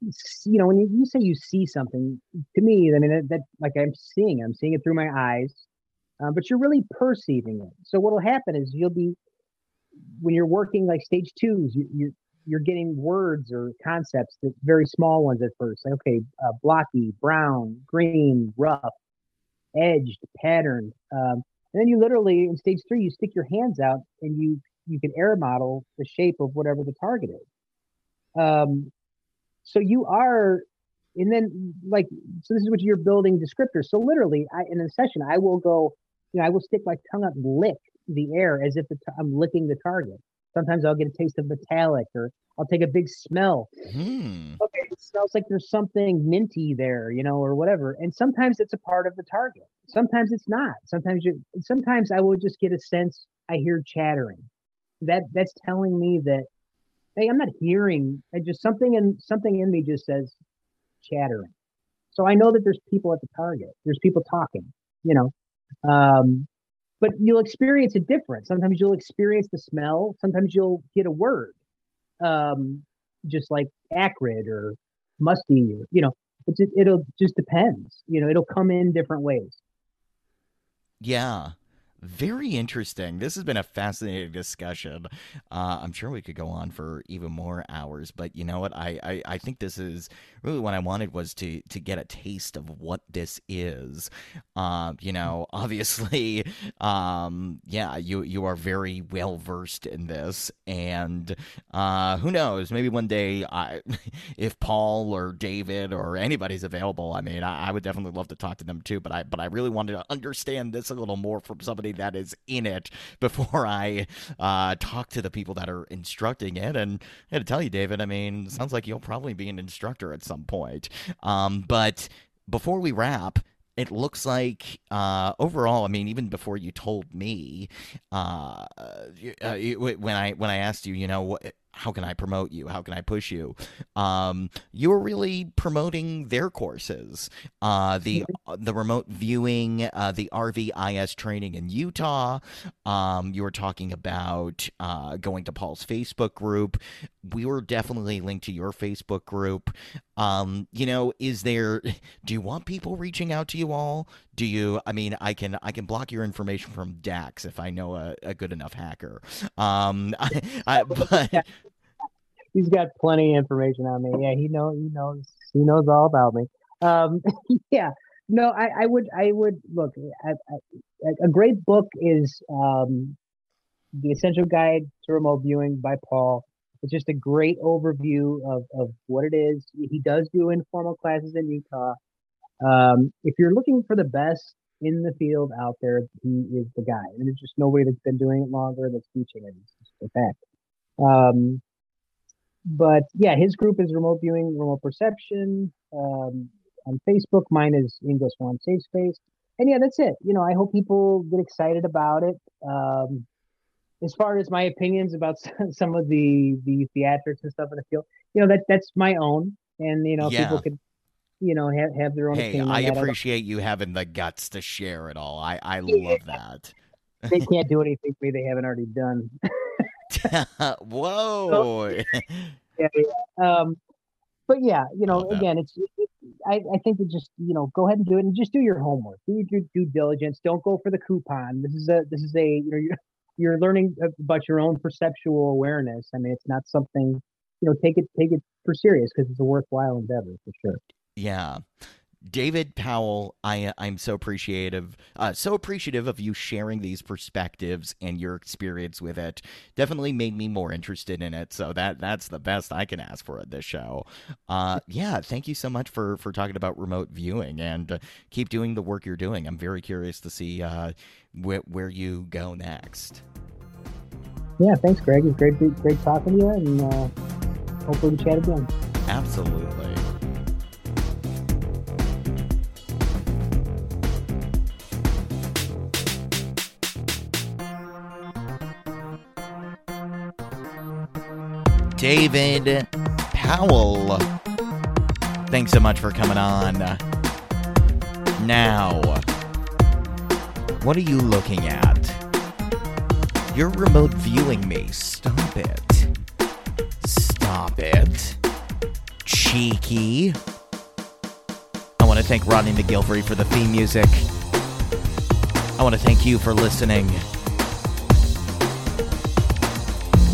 you know, when you, you say you see something, to me, I mean that, that like I'm seeing, I'm seeing it through my eyes, uh, but you're really perceiving it. So what'll happen is you'll be when you're working like stage twos, you, you you're getting words or concepts that very small ones at first. Like okay, uh, blocky, brown, green, rough, edged, patterned, um, and then you literally in stage three you stick your hands out and you you can air model the shape of whatever the target is. Um, so you are, and then like, so this is what you're building descriptors. So literally, I, in a session, I will go, you know, I will stick my tongue up, and lick the air as if t- I'm licking the target. Sometimes I'll get a taste of metallic, or I'll take a big smell. Hmm. Okay, it smells like there's something minty there, you know, or whatever. And sometimes it's a part of the target. Sometimes it's not. Sometimes you. Sometimes I will just get a sense. I hear chattering. That that's telling me that hey, I'm not hearing. I just something in something in me just says chattering. So I know that there's people at the target. There's people talking. You know, um, but you'll experience it different. Sometimes you'll experience the smell. Sometimes you'll get a word, um, just like acrid or musty. Or, you know, it'll just depends. You know, it'll come in different ways. Yeah. Very interesting. This has been a fascinating discussion. Uh, I'm sure we could go on for even more hours, but you know what? I, I, I think this is really what I wanted was to to get a taste of what this is. Uh, you know, obviously, um, yeah, you you are very well versed in this, and uh, who knows? Maybe one day, I, if Paul or David or anybody's available, I mean, I, I would definitely love to talk to them too. But I but I really wanted to understand this a little more from somebody that is in it before I uh, talk to the people that are instructing it. And I to tell you, David, I mean, sounds like you'll probably be an instructor at some point. Um, but before we wrap, it looks like uh, overall, I mean, even before you told me, uh, uh, when I when I asked you, you know, what how can I promote you? How can I push you? Um, you were really promoting their courses, uh, the the remote viewing, uh, the RVIS training in Utah. Um, you were talking about uh, going to Paul's Facebook group. We were definitely linked to your Facebook group. Um, you know, is there? Do you want people reaching out to you all? Do you? I mean, I can I can block your information from Daz if I know a, a good enough hacker. Um, I, I, but he's got plenty of information on me. Yeah, he knows he knows he knows all about me. Um, yeah, no, I, I would I would look. I, I, a great book is um, the Essential Guide to Remote Viewing by Paul. It's just a great overview of, of what it is. He does do informal classes in Utah. Um, if you're looking for the best in the field out there, he is the guy. And there's just nobody that's been doing it longer that's teaching it. It's just a fact. Um, but yeah, his group is remote viewing, remote perception. Um, on Facebook, mine is English One Safe Space. And yeah, that's it. You know, I hope people get excited about it. Um, as far as my opinions about some of the the theatrics and stuff in the field, you know, that that's my own, and you know, Yeah. people could, you know, have, have their own hey, opinion. I appreciate you having the guts to share it all. I I love that. they can't do anything to me they haven't already done. Whoa. yeah, yeah. Um, but yeah, you know, that. again, it's. It, I, I think that just you know go ahead and do it and just do your homework, do your due diligence. Don't go for the coupon. This is a this is a you know you're, you're learning about your own perceptual awareness. I mean, it's not something you know take it take it for serious because it's a worthwhile endeavor for sure. Yeah. David Powell, I I'm so appreciative, uh, so appreciative of you sharing these perspectives and your experience with it. Definitely made me more interested in it. So that that's the best I can ask for at this show. Uh, yeah, thank you so much for for talking about remote viewing and uh, keep doing the work you're doing. I'm very curious to see uh, wh- where you go next. Yeah, thanks, Greg. It's great great talking to you, and uh, hopefully we chat again. Absolutely. David Powell. Thanks so much for coming on. Now, what are you looking at? You're remote viewing me. Stop it. Stop it. Cheeky. I want to thank Rodney McGilvery for the theme music. I want to thank you for listening.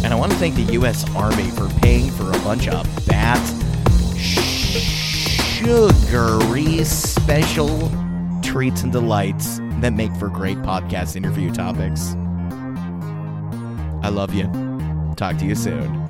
And I want to thank the U.S. Army for paying for a bunch of fat, sugary, special treats and delights that make for great podcast interview topics. I love you. Talk to you soon.